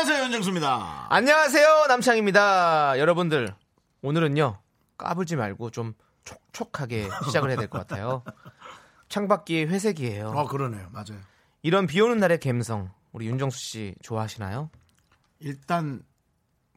안녕하세요 윤정수입니다. 안녕하세요 남창입니다. 여러분들 오늘은요 까불지 말고 좀 촉촉하게 시작을 해야 될 것 같아요. 창밖이 회색이에요. 어 그러네요, 맞아요. 이런 비 오는 날의 감성 우리 윤정수 씨 좋아하시나요? 일단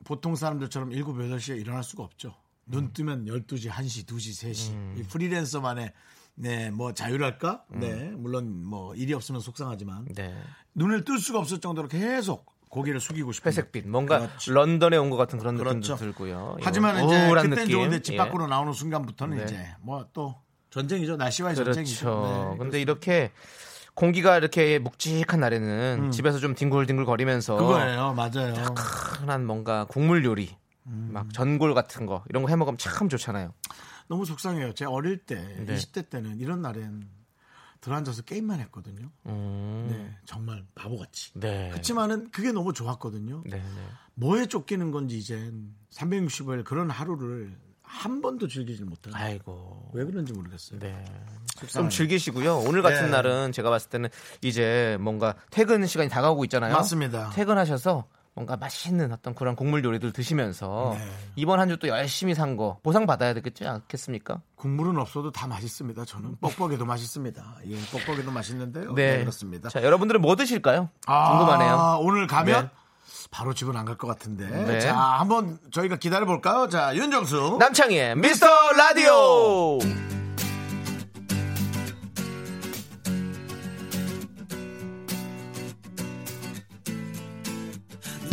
보통 사람들처럼 7, 8시에 일어날 수가 없죠. 눈 뜨면 12시, 1시, 2시, 3시. 이 프리랜서만의 네, 뭐 자유랄까? 네, 물론 뭐 일이 없으면 속상하지만 네. 눈을 뜰 수가 없을 정도로 계속 고개를 숙이고 싶은 회색빛 뭔가 그렇죠. 런던에 온 것 같은 그런 느낌도 그렇죠. 들고요. 하지만 이런 이제 그땐 느낌. 좋은데 집 예. 밖으로 나오는 순간부터는 네. 이제 뭐 또 전쟁이죠. 날씨와의 그렇죠. 전쟁이죠. 네, 근데 이렇게 공기가 이렇게 묵직한 날에는 집에서 좀 뒹굴뒹굴 거리면서 음. 그거예요, 맞아요. 흔한 뭔가 국물 요리, 음. 막 전골 같은 거 이런 거 해 먹으면 참 좋잖아요. 너무 속상해요. 제 어릴 때, 네. 20대 때는 이런 날엔 들어앉아서 게임만 했거든요. 음, 네, 정말 바보같이. 네. 그렇지만은 그게 너무 좋았거든요. 네, 네. 뭐에 쫓기는 건지 이젠 360일 그런 하루를 한 번도 즐기질 못하고 아이고. 왜 그런지 모르겠어요. 네. 좀. 즐기시고요. 오늘 같은 네. 날은 제가 봤을 때는 이제 뭔가 퇴근 시간이 다가오고 있잖아요. 맞습니다. 퇴근하셔서 뭔가 맛있는 어떤 그런 국물 요리들 드시면서 네. 이번 한 주 또 열심히 산 거 보상 받아야 되겠지 않겠습니까? 국물은 없어도 다 맛있습니다. 저는 뻑뻑이도 맛있습니다. 예, 뻑뻑이도 맛있는데요. 네. 네, 그렇습니다. 자, 여러분들은 뭐 드실까요? 아, 궁금하네요. 오늘 가면 네. 바로 집은 안 갈 것 같은데. 네. 자, 한번 저희가 기다려 볼까요? 자, 윤정수. 남창희의 미스터 라디오!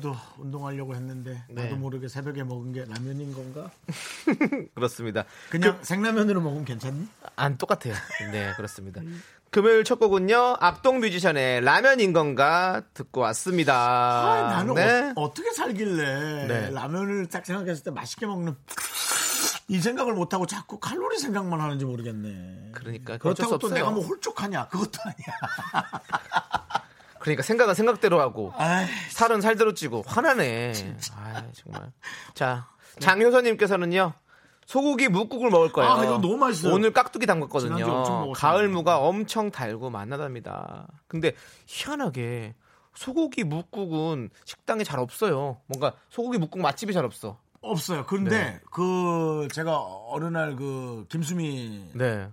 오늘도 운동하려고 했는데 네. 나도 모르게 새벽에 먹은 게 라면인 건가? 그렇습니다. 그냥 생라면으로 먹으면 괜찮니? 안 똑같아요. 네, 그렇습니다. 금요일 첫 곡은요, 악동 뮤지션의 라면인 건가 듣고 왔습니다. 아, 나는 네. 어, 떻게 살길래 네. 라면을 딱 생각했을 때 맛있게 먹는 이 생각을 못 하고 자꾸 칼로리 생각만 하는지 모르겠네. 그러니까 그렇다고 수또 없어요. 내가 뭐 홀쭉하냐? 그것도 아니야. 그러니까 생각은 생각대로 하고 아이, 살은 살대로 찌고 화나네. 아 정말. 자 장효선님께서는요. 소고기 묵국을 먹을 거예요. 아, 이거 너무 맛있어요. 오늘 깍두기 담갔거든요. 먹었잖아요. 가을 무가 엄청 달고 맛나답니다. 근데 희한하게 소고기 묵국은 식당에 잘 없어요. 뭔가 소고기 묵국 맛집이 잘 없어. 없어요. 근데 네. 그 제가 어느 날 그 김수미 네,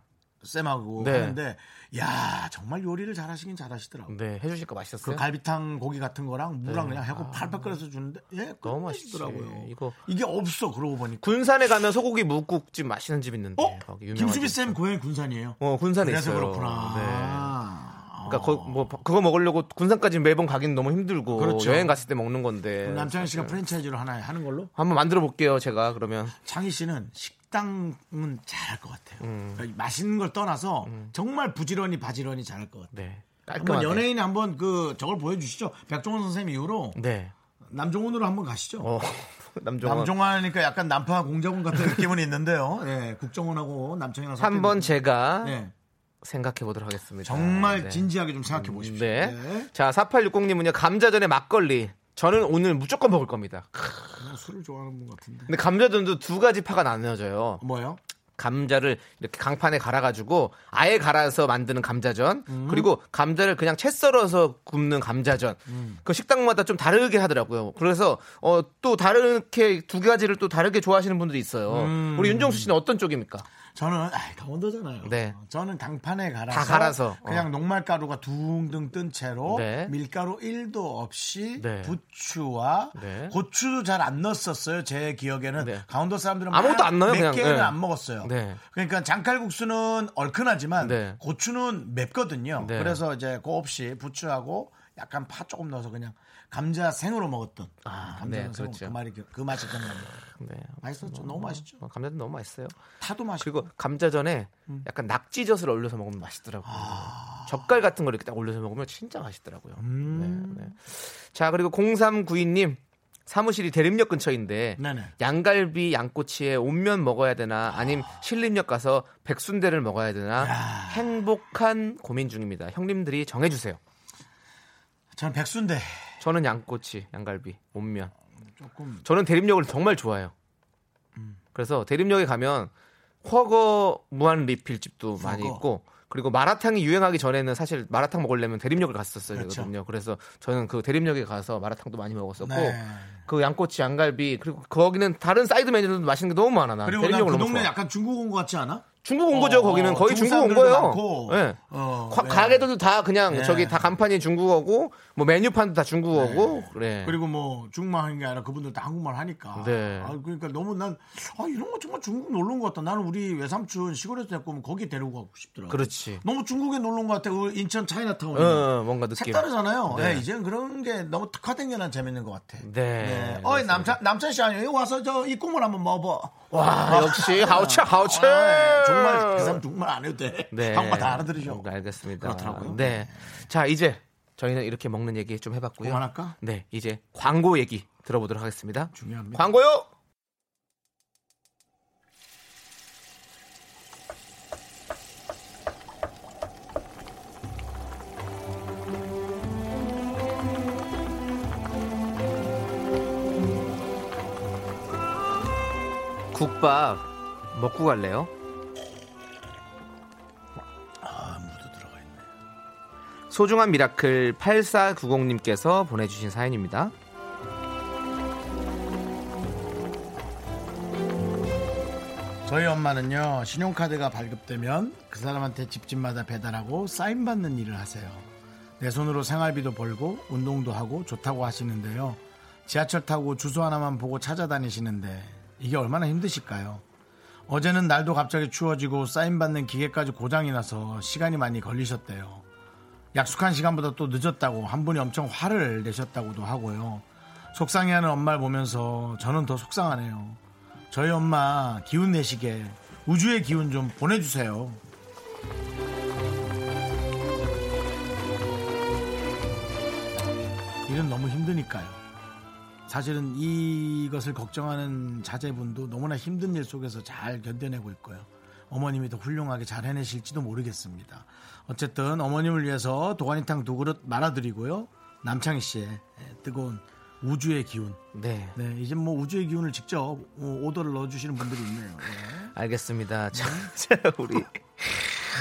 쌤하고 네. 하는데 야 정말 요리를 잘하시긴 잘하시더라고. 요 네 해주실 거그 맛있었어요. 갈비탕 고기 같은 거랑 무랑 네. 그냥 하고 아. 팔팔 끓여서 주는데 예 너무 맛있더라고요. 이거 이게 없어 그러고 보니까. 군산에 가면 소고기 묵국집 맛있는 집 있는데 어? 집 쌤. 고향이 군산이에요. 어 군산에 그래서 있어요. 그렇구나. 네. 아. 그러니까 거, 뭐 그거 먹으려고 군산까지 매번 가기는 너무 힘들고 그렇죠. 여행 갔을 때 먹는 건데 남창희 씨가 프랜차이즈로 하나 하는 걸로 한번 만들어 볼게요 제가 그러면 창희 씨는 식 당은 잘할 것 같아요. 음. 그러니까 맛있는 걸 떠나서 정말 부지런히 바지런히 잘할 것 같아요. 네 한번 연예인 한번 그 저걸 보여주시죠. 백종원 선생님 이후로 네 남종원으로 한번 가시죠. 어, 남종원 남종원이니까 약간 남파 공작원 같은 느낌은 있는데요. 예, 국정원하고 남청이랑 한번 제가 네, 생각해 보도록 하겠습니다 정말 네. 진지하게 좀 생각해 보십시오. 네. 네. 자 4860님은요 감자전에 막걸리 저는 오늘 무조건 먹을 겁니다 그냥 술을 좋아하는 분 같은데. 근데 감자전도 두 가지 파가 나뉘어져요 뭐요? 감자를 이렇게 강판에 갈아가지고 아예 갈아서 만드는 감자전 음. 그리고 감자를 그냥 채 썰어서 굽는 감자전 음. 그 식당마다 좀 다르게 하더라고요. 그래서 어, 또 다르게 두 가지를 또 다르게 좋아하시는 분들이 있어요. 음. 우리 윤정수 씨는 어떤 쪽입니까? 저는 아, 강원도잖아요. 네. 저는 강판에 갈아서, 다 갈아서, 그냥 녹말가루가 둥둥 뜬 채로 네. 밀가루 1도 없이 네. 부추와 네. 고추도 잘 안 넣었었어요. 제 기억에는 네. 강원도 사람들은 아무것도 막안 넣어요, 몇. 개는 네. 안 먹었어요. 네. 그러니까 장칼국수는 얼큰하지만 네. 고추는 맵거든요. 네. 그래서 이제 그 없이 부추하고 약간 파 조금 넣어서 그냥 감자 생으로 먹었던 아, 감자 네, 생 그렇죠. 그 말이 그, 그 맛이 기억납니다. 네. 맛있었죠. 너무 맛있죠. 어, 감자도 너무 맛있어요. 타도 맛있고. 그리고 감자전에 음. 약간 낙지젓을 올려서 먹으면 맛있더라고요. 젓갈 같은 걸 이렇게 딱 올려서 먹으면 진짜 맛있더라고요. 음. 네, 네. 자, 그리고 0392님 사무실이 대림역 근처인데 네네. 양갈비 양꼬치에 온면 먹어야 되나 아님 신림역 가서 백순대를 먹어야 되나 행복한 고민 중입니다. 형님들이 정해주세요. 저는 백순대 저는 양꼬치, 양갈비, 온면. 조금 저는 대림역을 정말 좋아해요. 그래서 대림역에 가면 훠궈 무한 리필 집도 많이. 있고 그리고 마라탕이 유행하기 전에는 사실 마라탕 먹으려면 대림역을 갔었어야 그렇죠. 그래서 저는 그 대림역에 가서 마라탕도 많이 먹었었고 네. 그 양꼬치, 양갈비 그리고 거기는 다른 사이드 메뉴도 맛있는 게 너무 많아. 나 그리고 난 대림역을 그 동네. 약간 중국 온 것 같지 않아? 중국 온 거죠. 어, 거기는 거의 중국 온 거예요. 많고. 예. 어, 가- 네. 가게들도 다 그냥 네. 저기 다 간판이 중국어고 뭐 메뉴판도 다 중국어고 그래. 그리고 뭐 중국말 하는 게 아니라 그분들 다 한국말 하니까. 네. 아, 그러니까 너무 난 아, 이런 거 정말 중국 놀러 온 것 같다. 나는 우리 외삼촌 시골에서 데리고 오면 거기 데리고 가고 싶더라고. 그렇지. 너무 중국에 놀러 온 것 같아. 우리 인천 차이나타운. 어, 뭔가 느낌. 색다르잖아요. 네. 네. 이제는 그런 게 너무 특화된 게 난 재밌는 것 같아. 네. 어이 남찬 남찬 씨 아니에요? 와서 저 이 꿈을 한번 먹어봐. 와, 역시 하우츠 하우츠. 아, 정말 그 사람 정말 안 해도 돼. 네. 한국말 다 알아들으죠. 네, 알겠습니다. 그렇더라고요. 네. 자, 이제 저희는 이렇게 먹는 얘기 좀 해봤고요. 그만할까? 네, 이제 광고 얘기 들어보도록 하겠습니다. 중요합니다. 광고요. 국밥 먹고 갈래요? 소중한 미라클 8490님께서 보내주신 사연입니다. 저희 엄마는요 신용카드가 발급되면 그 사람한테 집집마다 배달하고 사인 받는 일을 하세요. 내 손으로 생활비도 벌고 운동도 하고 좋다고 하시는데요. 지하철 타고 주소 하나만 보고 찾아다니시는데 이게 얼마나 힘드실까요? 어제는 날도 갑자기 추워지고 사인 받는 기계까지 고장이 나서 시간이 많이 걸리셨대요. 약속한 시간보다 또 늦었다고 한 분이 엄청 화를 내셨다고도 하고요. 속상해하는 엄마를 보면서 저는 더 속상하네요. 저희 엄마 기운 내시게 우주의 기운 좀 보내주세요. 일은 너무 힘드니까요. 사실은 이것을 걱정하는 자제분도 너무나 힘든 일 속에서 잘 견뎌내고 있고요. 어머님이 더 훌륭하게 잘 해내실지도 모르겠습니다. 어쨌든 어머님을 위해서 도가니탕 두 그릇 말아드리고요. 남창희 씨의 뜨거운 우주의 기운. 네. 네, 이제 뭐 우주의 기운을 직접 어, 오더를 넣어주시는 분들이 있네요. 네. 알겠습니다. 자, 자, 우리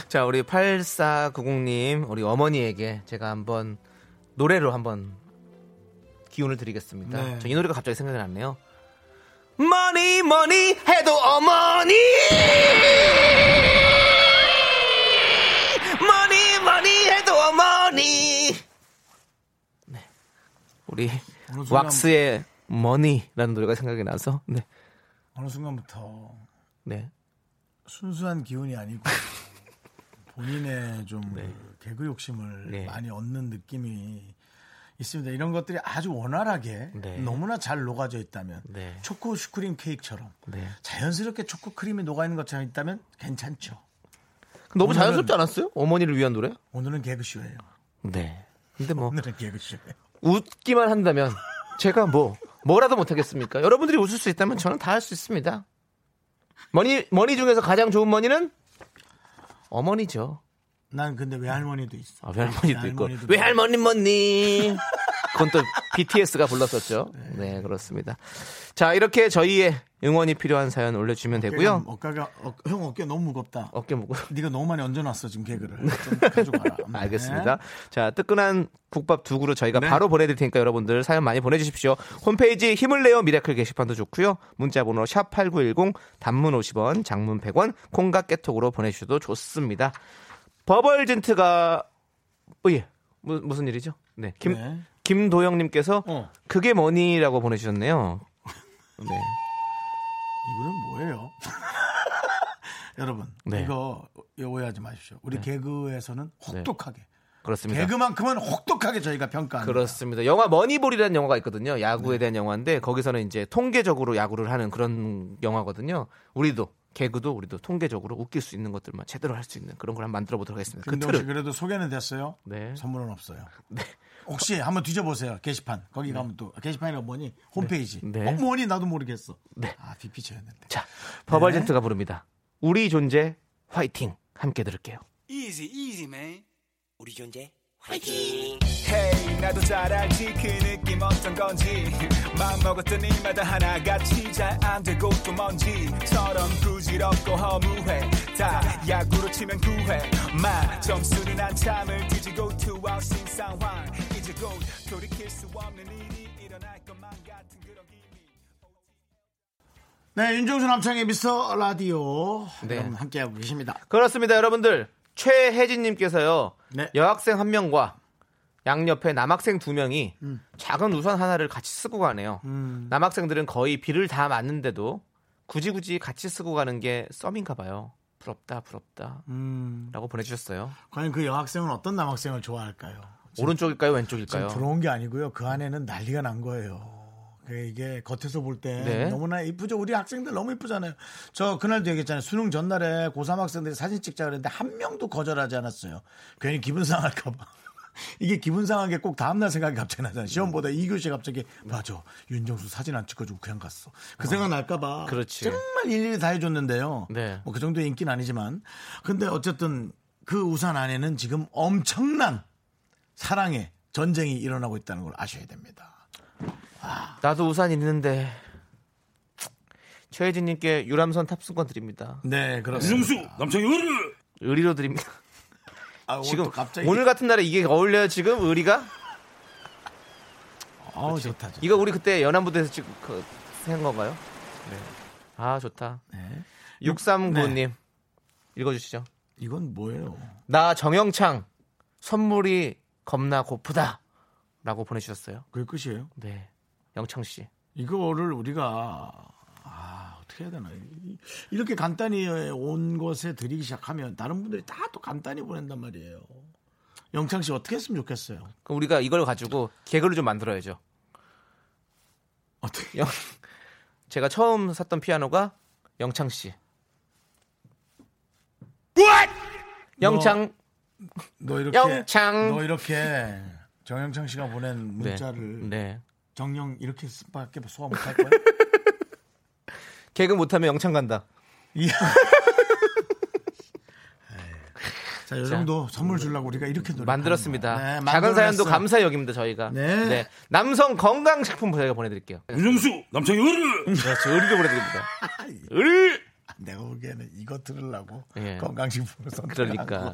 자 우리 8490님 우리 어머니에게 제가 한번 노래로 한번 기운을 드리겠습니다. 네. 저이 노래가 갑자기 생각이 났네요. 머니 머니 해도 어머니 머니 해도 어머니 네. 우리 왁스의 머니라는 노래가 생각이 나서 네. 어느 순간부터 네. 순수한 기운이 아니고 본인의 좀 개그 욕심을 네. 많이 얻는 느낌이 있습니다. 이런 것들이 아주 원활하게 네. 너무나 잘 녹아져 있다면 네. 초코 슈크림 케이크처럼 네. 자연스럽게 초코 크림이 녹아 있는 것처럼 있다면 괜찮죠. 너무 오늘은- 자연스럽지 않았어요? 어머니를 위한 노래? 오늘은 개그쇼예요. 네. 근데 뭐 오늘은 개그쇼예요. 웃기만 한다면 제가 뭐 뭐라도 못하겠습니까? 여러분들이 웃을 수 있다면 저는 다 할 수 있습니다. money money 중에서 가장 좋은 money는 어머니죠. 난 근데 외할머니도 있어. 아, 외할머니도 있고 외할머니도 외할머니 머니 그건 또 BTS가 불렀었죠. 네, 그렇습니다. 자, 이렇게 저희의 응원이 필요한 사연 올려주시면 되고요. 어깨가 어, 형 어깨 너무 무겁다. 어깨 무거 네가 너무 많이 얹어놨어 지금 개그를. 좀 가져가라. 네. 알겠습니다. 자, 뜨끈한 국밥 두 그릇 저희가 네. 바로 보내드릴 테니까 여러분들 사연 많이 보내주십시오. 홈페이지 힘을 내요 미라클 게시판도 좋고요. 문자번호 샵 #8910 단문 50원, 장문 100원, 콩과 깨톡으로 보내주셔도 좋습니다. 버벌진트가 어, 예. 무, 무슨 일이죠? 네, 김 네. 김도영님께서 어. 그게 뭐니라고 보내주셨네요. 네, 이분은 뭐예요? 여러분 네. 이거 오해하지 마십시오. 우리 개그에서는 혹독하게 그렇습니다. 개그만큼은 혹독하게 저희가 평가합니다. 그렇습니다. 영화 머니볼이라는 영화가 있거든요. 야구에 대한 영화인데 거기서는 이제 통계적으로 야구를 하는 그런 영화거든요. 우리도 개그도 우리도 통계적으로 웃길 수 있는 것들만 제대로 할 수 있는 그런 걸 한번 만들어 보도록 하겠습니다. 그 근데 혹시 틀을 그래도 소개는 됐어요? 네. 선물은 없어요. 혹시 한번 뒤져보세요 게시판. 거기 가면 또 게시판이가 뭐니? 홈페이지. 네. 어, 뭐니? 나도 모르겠어. 네. 아 비피처였는데. 자, 버벌젠트가 부릅니다. 우리 존재 화이팅. 함께 들을게요. Easy easy man. 우리 존재 Hey 나도 잘 알지. 그 느낌 어떤 건지. 맘 먹었던 일마다 하나같이 잘 안 되고 또 먼지처럼 부질없고 허무해. 다 야구로 치면 구회 마 점수는 한참을 뒤지고 투아웃인 상황 이제 곧 돌이킬 수 없는 일이 일어날 것만 같은 그런 기미 네 윤정수 남창의 미스터 라디오 네. 여러분 함께하고 계십니다 그렇습니다, 여러분,들 최혜진님께서요 네. 여학생 한 명과 양옆에 남학생 두 명이 음. 작은 우산 하나를 같이 쓰고 가네요. 남학생들은 거의 비를 다 맞는데도 굳이 굳이 같이 쓰고 가는 게 썸인가 봐요. 부럽다, 부럽다. 음, 라고 보내주셨어요. 과연 그 여학생은 어떤 남학생을 좋아할까요? 오른쪽일까요, 왼쪽일까요? 들어온 게 아니고요. 그 안에는 난리가 난 거예요. 그 이게 겉에서 볼때 네. 너무나 이쁘죠. 우리 학생들 너무 이쁘잖아요. 저 그날도 얘기했잖아요. 수능 전날에 고3 학생들이 사진 찍자 그랬는데 한 명도 거절하지 않았어요. 괜히 기분 상할까봐. 이게 기분 상한 게꼭 다음날 생각이 갑자기 나잖아요. 시험 보다 2교시에 갑자기 맞아. 윤정수 사진 안 찍어주고 그냥 갔어. 그 생각 날까봐 그렇지. 정말 일일이 다 해줬는데요. 네. 뭐 그 정도의 인기는 아니지만. 근데 어쨌든 그 우산 안에는 지금 엄청난 사랑의 전쟁이 일어나고 있다는 걸 아셔야 됩니다. 나도 우산 있는데 최혜진님께 유람선 탑승권 드립니다. 네, 그렇습니다. 윤정수 남창희 의를 의리로 드립니다. 아, 지금 지금 갑자기 오늘 같은 날에 이게 어울려요 지금 의리가? 어우 좋다. 좋다. 이거 우리 그때 연안부대에서 찍은 그, 한 건가요? 네. 아 좋다. 네. 6395님 읽어주시죠. 이건 뭐예요? 나 정영창 선물이 겁나 고프다. 라고 보내주셨어요. 그게 끝이에요? 네. 영창 씨. 이거를 우리가 아, 어떻게 해야 되나? 이- 이렇게 간단히 온 것에 드리기 시작하면 다른 분들이 다 또 간단히 보낸단 말이에요. 영창 씨 어떻게 했으면 좋겠어요? 그럼 우리가 이걸 가지고 개그를 좀 만들어야죠. 어떻게? 영, 제가 처음 샀던 피아노가 영창 씨. 영창 너 이렇게 영창. 너 이렇게 정영창 씨가 보낸 네. 문자를 네. 정령 이렇게 밖에 소화 못할 거야? 개그 못하면 영창 간다. 이야. 자, 이 정도 선물 주려고 우리가 이렇게 노력 만들었습니다. 네, 작은 사연도. 감사히 여깁니다 저희가. 네. 남성 건강식품 저희가 보내드릴게요. 윤정수 남창희 의를 그렇죠. 의리로 보내드립니다. 을. 내가 보기에는 이거 들으려고 예. 건강식품을 선택한 그러니까.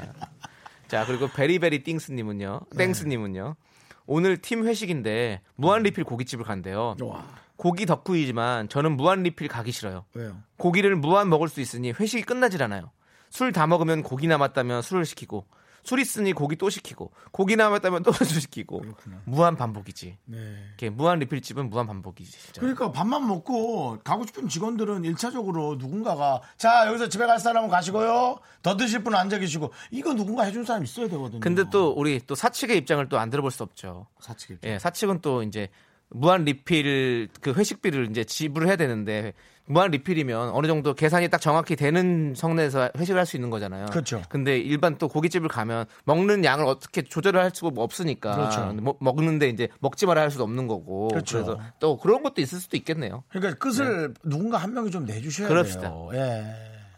자 그리고 베리베리 띵스님은요. 네. 땡스님은요. 오늘 팀 회식인데 무한 리필 고깃집을 간대요. 와, 고기 덕후이지만 저는 무한 리필 가기 싫어요. 왜요? 고기를 무한 먹을 수 있으니 회식이 끝나질 않아요. 술 다 먹으면 고기 남았다면 술을 시키고 술 있으니 고기 또 시키고 고기 남았다면 또 술 시키고 무한 반복이지. 네. 이렇게 무한 리필집은 무한 반복이지. 진짜. 그러니까 밥만 먹고 가고 싶은 직원들은 일차적으으로 누군가가 자 여기서 집에 갈 사람은 가시고요 더 드실 분은 앉아 계시고 이거 누군가 해준 사람 있어야 되거든요. 근데 또 우리 또 사측의 입장을 또 안 들어볼 수 없죠. 사측 예, 사측은 또 이제 무한 리필 그 회식비를 이제 지불을 해야 되는데 무한 리필이면 어느 정도 계산이 딱 정확히 되는 성내에서 회식을 할 수 있는 거잖아요. 그렇죠. 근데 일반 또 고깃집을 가면 먹는 양을 어떻게 조절을 할 수가 없으니까 그렇죠. 먹- 먹는데 이제 먹지 말아야 할 수도 없는 거고 그렇죠. 래서또 그런 것도 있을 수도 있겠네요. 그러니까 끝을 누군가 한 명이 좀 내주셔야 네. 그럽시다. 돼요. 예.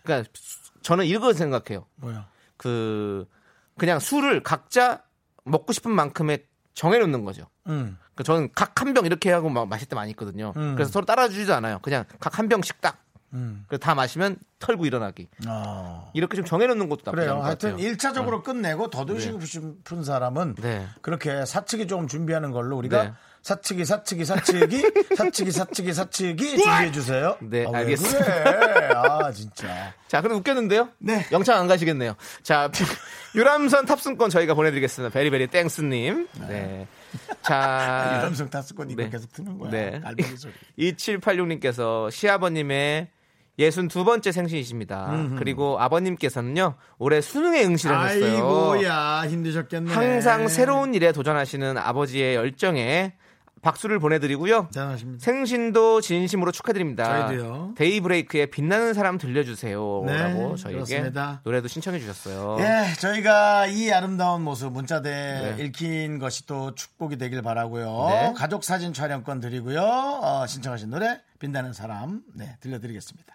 그러니까 저는 이거 생각해요. 뭐야? 그 그냥 술을 각자 먹고 싶은 만큼의 정해놓는 거죠. 음. 그러니까 저는 각 한 병 이렇게 하고 막 마실 때 많이 있거든요. 음. 그래서 서로 따라주지도 않아요. 그냥 각 한 병씩 딱. 음. 그래서 다 마시면 털고 일어나기. 어. 이렇게 좀 정해놓는 것도 나쁘지 그래요. 않은 것 하여튼 같아요. 일차적으로 끝내고 더 드시고 싶은 사람은 네. 그렇게 사측이 조금 준비하는 걸로 우리가 네. 사측이 사측이 사측이 사측이 사측이 사측이 준비해 주세요. 네, 아, 왜 알겠습니다. 그래? 아 진짜. 자, 그럼 웃겼는데요? 네. 영창 안 가시겠네요. 자, 유람선 탑승권 저희가 보내드리겠습니다. 베리베리 땡스님. 네. 자. 탔을건 이거 네. 계속 트는 거야. 네. 소리. 2786님께서 시아버님의 62번째 생신이십니다. 그리고 아버님께서는요, 올해 수능에 응시를 하셨어요. 아이고야 힘드셨겠네. 항상 새로운 일에 도전하시는 아버지의 열정에 박수를 보내드리고요. 대단하십니다. 생신도 진심으로 축하드립니다. 저희도요. 데이브레이크의 빛나는 사람 들려주세요. 네, 라고 저희에게 그렇습니다. 노래도 신청해 주셨어요. 예, 저희가 이 아름다운 모습 문자대 네. 읽힌 것이 또 축복이 되길 바라고요. 네. 가족 사진 촬영권 드리고요. 어, 신청하신 노래 빛나는 사람 네 들려드리겠습니다.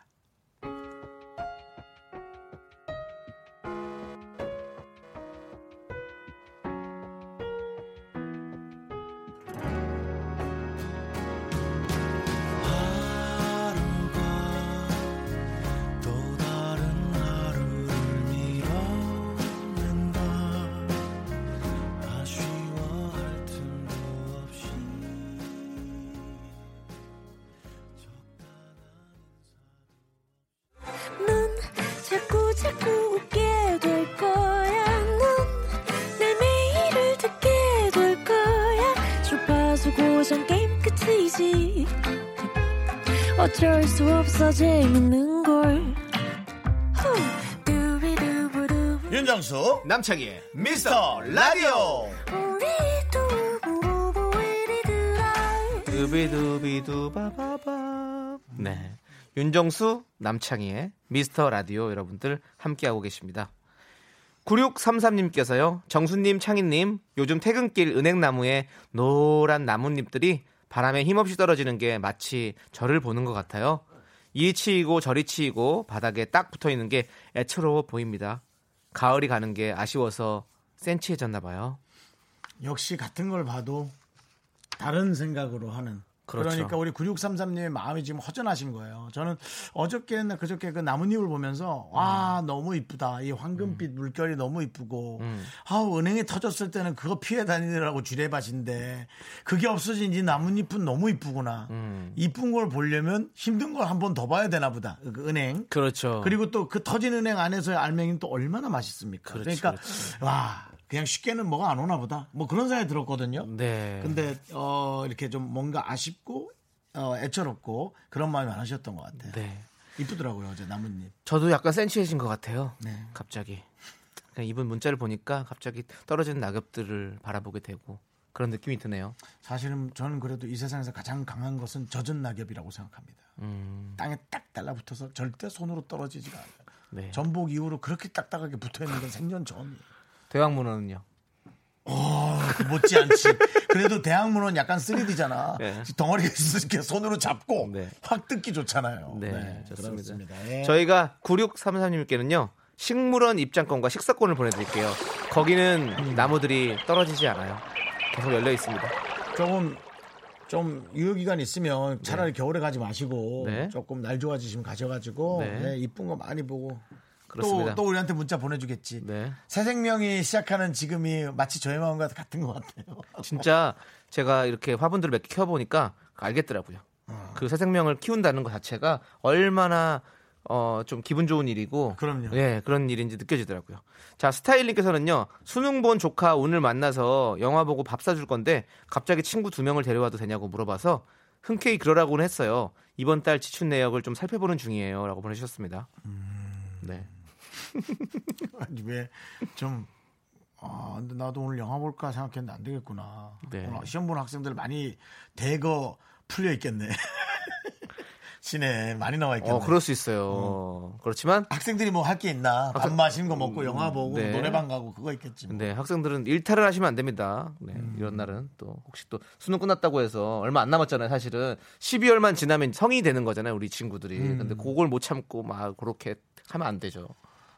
어쩔 수 없어 재밌는 걸. 윤정수 남창희의 미스터 라디오 우리들아. 두비두비두 바바바. 네. 윤정수, 남창희의 미스터 라디오 여러분들 함께하고 계십니다. 9633님께서요, 정수님, 창희님, 요즘 퇴근길 은행나무에 노란 나뭇잎들이 바람에 힘없이 떨어지는 게 마치 저를 보는 것 같아요. 이리 치이고 저리 치이고 바닥에 딱 붙어 있는 게 애처로워 보입니다. 가을이 가는 게 아쉬워서 센치해졌나 봐요. 역시 같은 걸 봐도 다른 생각으로 하는 그렇죠. 그러니까 우리 9633님의 마음이 지금 허전하신 거예요. 저는 어저께나 그저께 그 나뭇잎을 보면서 와 너무 이쁘다. 이 황금빛 물결이 너무 이쁘고 아 은행에 터졌을 때는 그거 피해 다니느라고 주례밭인데 그게 없어진 이 나뭇잎은 너무 이쁘구나. 이쁜 걸 보려면 힘든 걸 한 번 더 봐야 되나 보다. 그 은행. 그렇죠. 그리고 또 그 터진 은행 안에서의 알맹이는 또 얼마나 맛있습니까? 그 그렇지, 러니까 와 그냥 쉽게는 뭐가 안 오나 보다. 뭐 그런 생각이 들었거든요. 네. 근데 어 이렇게 좀 뭔가 아쉽고 어 애처롭고 그런 마음이 많으셨던 것 같아요. 네. 이쁘더라고요 어제 나뭇잎. 저도 약간 센치해진 것 같아요. 네. 갑자기. 이분 문자를 보니까 갑자기 떨어지는 낙엽들을 바라보게 되고 그런 느낌이 드네요. 사실은 저는 그래도 이 세상에서 가장 강한 것은 젖은 낙엽이라고 생각합니다. 음, 땅에 딱 달라붙어서 절대 손으로 떨어지지가 않아요. 네. 전복 이후로 그렇게 딱딱하게 붙어 있는 건 생전 처음이에요. 대왕문어는요. 그 못지않지. 그래도 대학문은 약간 3D잖아. 네. 덩어리가 있어서 이렇게 손으로 잡고 네. 확 뜯기 좋잖아요. 네, 좋습니다. 그렇습니다. 예. 저희가 9633님께는요. 식물원 입장권과 식사권을 보내드릴게요. 거기는 나무들이 떨어지지 않아요. 계속 열려 있습니다. 조금 좀 유효기간 있으면 차라리 겨울에 가지 마시고 네. 조금 날 좋아지시면 가셔가지고 네. 네, 이쁜 거 많이 보고 그렇습니다. 또, 또 우리한테 문자 보내주겠지. 네. 새 생명이 시작하는 지금이 마치 저의 마음과 같은 것 같아요. 진짜 제가 이렇게 화분들을 몇 개 키워보니까 알겠더라고요. 어. 그새 생명을 키운다는 것 자체가 얼마나 어, 좀 기분 좋은 일이고. 그럼요. 예, 그런 일인지 느껴지더라고요. 자, 스타일님께서는요, 수능 본 조카 오늘 만나서 영화 보고 밥 사줄 건데, 갑자기 친구 두 명을 데려와도 되냐고 물어봐서, 흔쾌히 그러라고는 했어요. 이번 달 지출 내역을 좀 살펴보는 중이에요. 라고 보내주셨습니다. 음. 네. 아니 왜 좀 아, 근데 나도 오늘 영화 볼까 생각했는데 안 되겠구나. 네. 오늘 시험 보는 학생들 많이 대거 풀려 있겠네. 시내 많이 나와 있겠네. 어, 그럴 수 있어요. 그렇지만, 학생들이 뭐 할 게 있나? 밥 학생- 맛있는 거 먹고 영화 보고 네. 노래방 가고 그거 있겠지. 뭐. 네, 학생들은 일탈을 하시면 안 됩니다. 네, 음. 이런 날은 또 혹시 또 수능 끝났다고 해서 얼마 안 남았잖아요. 사실은 12월만 지나면 성인이 되는 거잖아요, 우리 친구들이. 음. 근데 그걸 못 참고 막 그렇게 하면 안 되죠.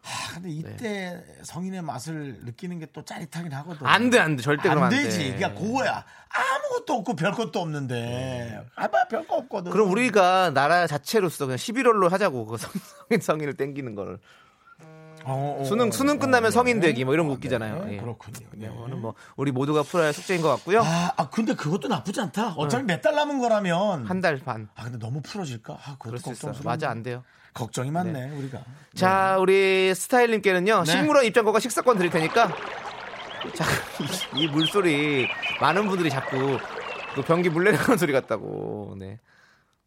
아, 근데 이때 성인의 맛을 느끼는 게 또 짜릿하긴 하거든. 안 돼, 안 돼. 절대 안 돼. 되지. 그러니까 그거야. 아무것도 없고 별 것도 없는데. 아마 별거 없거든. 그럼 우리가 나라 자체로서 그냥 11월로 하자고 그 성- 성인 성인을 땡기는 걸 어, 어, 수능 어, 수능 어, 끝나면 네. 성인 되기 뭐 이런 거 아, 웃기잖아요. 네, 예. 그렇군요. 네. 이거는 뭐 우리 모두가 풀어야 할 숙제인 것 같고요. 아, 아, 근데 그것도 나쁘지 않다. 어차피 몇 달 남은 거라면. 한 달 반. 아, 근데 너무 풀어질까? 아, 그럴 수. 걱정스러워. 맞아 안 돼요. 걱정이 많네, 우리가. 자, 우리 스타일님께는요, 네. 식물원 입장권과 식사권 드릴 테니까, 자, 이, 이 물소리, 많은 분들이 자꾸, 그 변기 물 내려가는 소리 같다고, 네.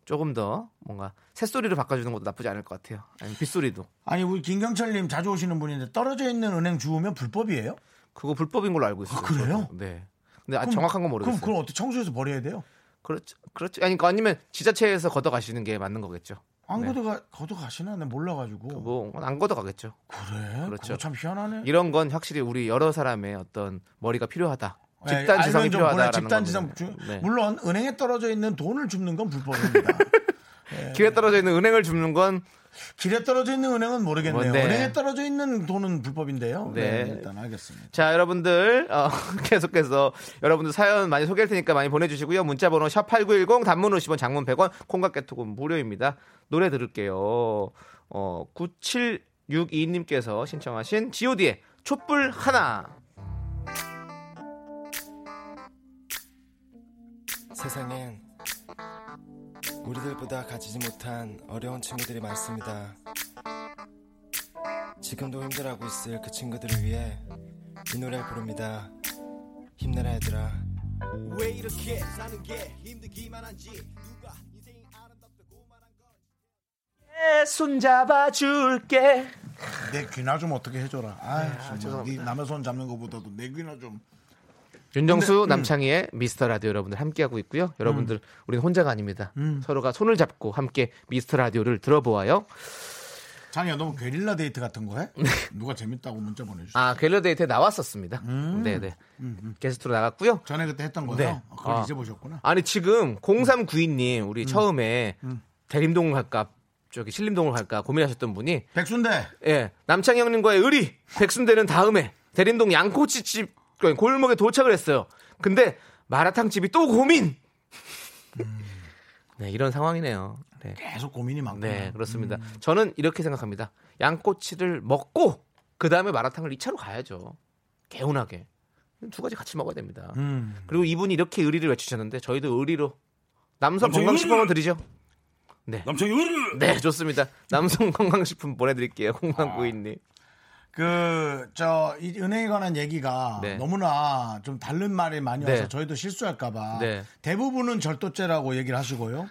조금 더, 뭔가, 새소리로 바꿔주는 것도 나쁘지 않을 것 같아요. 아니, 빗소리도. 아니, 우리 김경철님 자주 오시는 분인데 떨어져 있는 은행 주우면 불법이에요? 그거 불법인 걸로 알고 있어요. 아, 그래요? 저도. 네. 근데 아, 그럼- 정확한 건 그럼 모르겠어요. 그걸 어떻게 청소해서 버려야 돼요? 그렇죠. 그렇죠. 아니, 그러니까 아니면 지자체에서 걷어가시는 게 맞는 거겠죠. 안 네. 걷어가, 걷어가시나? 난 몰라가지고. 뭐, 안 걷어가겠죠. 그래? 그렇죠. 그거 참 희한하네. 이런 건 확실히 우리 여러 사람의 어떤 머리가 필요하다. 네, 집단 지성이 필요하다라는 집단 지성. 네. 물론 은행에 떨어져 있는 돈을 줍는 건 불법입니다. 길에 떨어져 있는 은행을 줍는 건 길에 떨어져 있는 은행은 모르겠네요. 뭔데? 은행에 떨어져 있는 돈은 불법인데요. 네, 네. 일단 알겠습니다. 자, 여러분들, 어, 계속해서 여러분들 사연 많이 소개할 테니까 많이 보내주시고요. 문자번호 샵 8910, 단문 50원, 장문 100원, 콩깍 개톡은 무료입니다. 노래 들을게요. 어, 9762님께서 신청하신 god의 촛불 하나. 세상엔 우리들보다 가지지 못한 어려운 친구들이 많습니다. 지금도 힘들어하고 있을 그 친구들을 위해 이 노래를 부릅니다. 힘내라 얘들아. 손 잡아줄게. 내 귀나 좀 어떻게 해줘라. 아, 정말 네 남의 손 잡는 것보다도 내 귀나 좀. 윤정수 남창희의 미스터 라디오 여러분들 함께하고 있고요. 여러분들 우리는 혼자가 아닙니다. 서로가 손을 잡고 함께 미스터 라디오를 들어보아요. 장이야, 너무 게릴라 데이트 같은 거 해? 누가 재밌다고 문자 보내주셨어. 아 갤러데이트에 나왔었습니다. 네네. 게스트로 나갔고요. 전에 그때 했던 거요? 네. 그걸 아. 잊어보셨구나. 아니 지금 0392님 우리 처음에 대림동을 갈까 저기 신림동을 갈까 고민하셨던 분이 백순대. 예 남창희 형님과의 의리 백순대는 다음에 대림동 양꼬치집 골목에 도착을 했어요. 근데 마라탕 집이 또 고민. 네 이런 상황이네요. 네. 계속 고민이 많구나. 네, 그렇습니다. 저는 이렇게 생각합니다. 양꼬치를 먹고 그 다음에 마라탕을 2차로 가야죠. 개운하게 두 가지 같이 먹어야 됩니다. 음. 그리고 이분이 이렇게 의리를 외치셨는데 저희도 의리로 남성 건강식품을 드리죠. 네, 남창희 의리 네 좋습니다. 남성 건강식품 보내드릴게요. 공방구이님. 그, 저, 이 은행에 관한 얘기가 네. 너무나 좀 다른 말이 많이 와서 네. 저희도 실수할까봐 네. 대부분은 절도죄라고 얘기를 하시고요.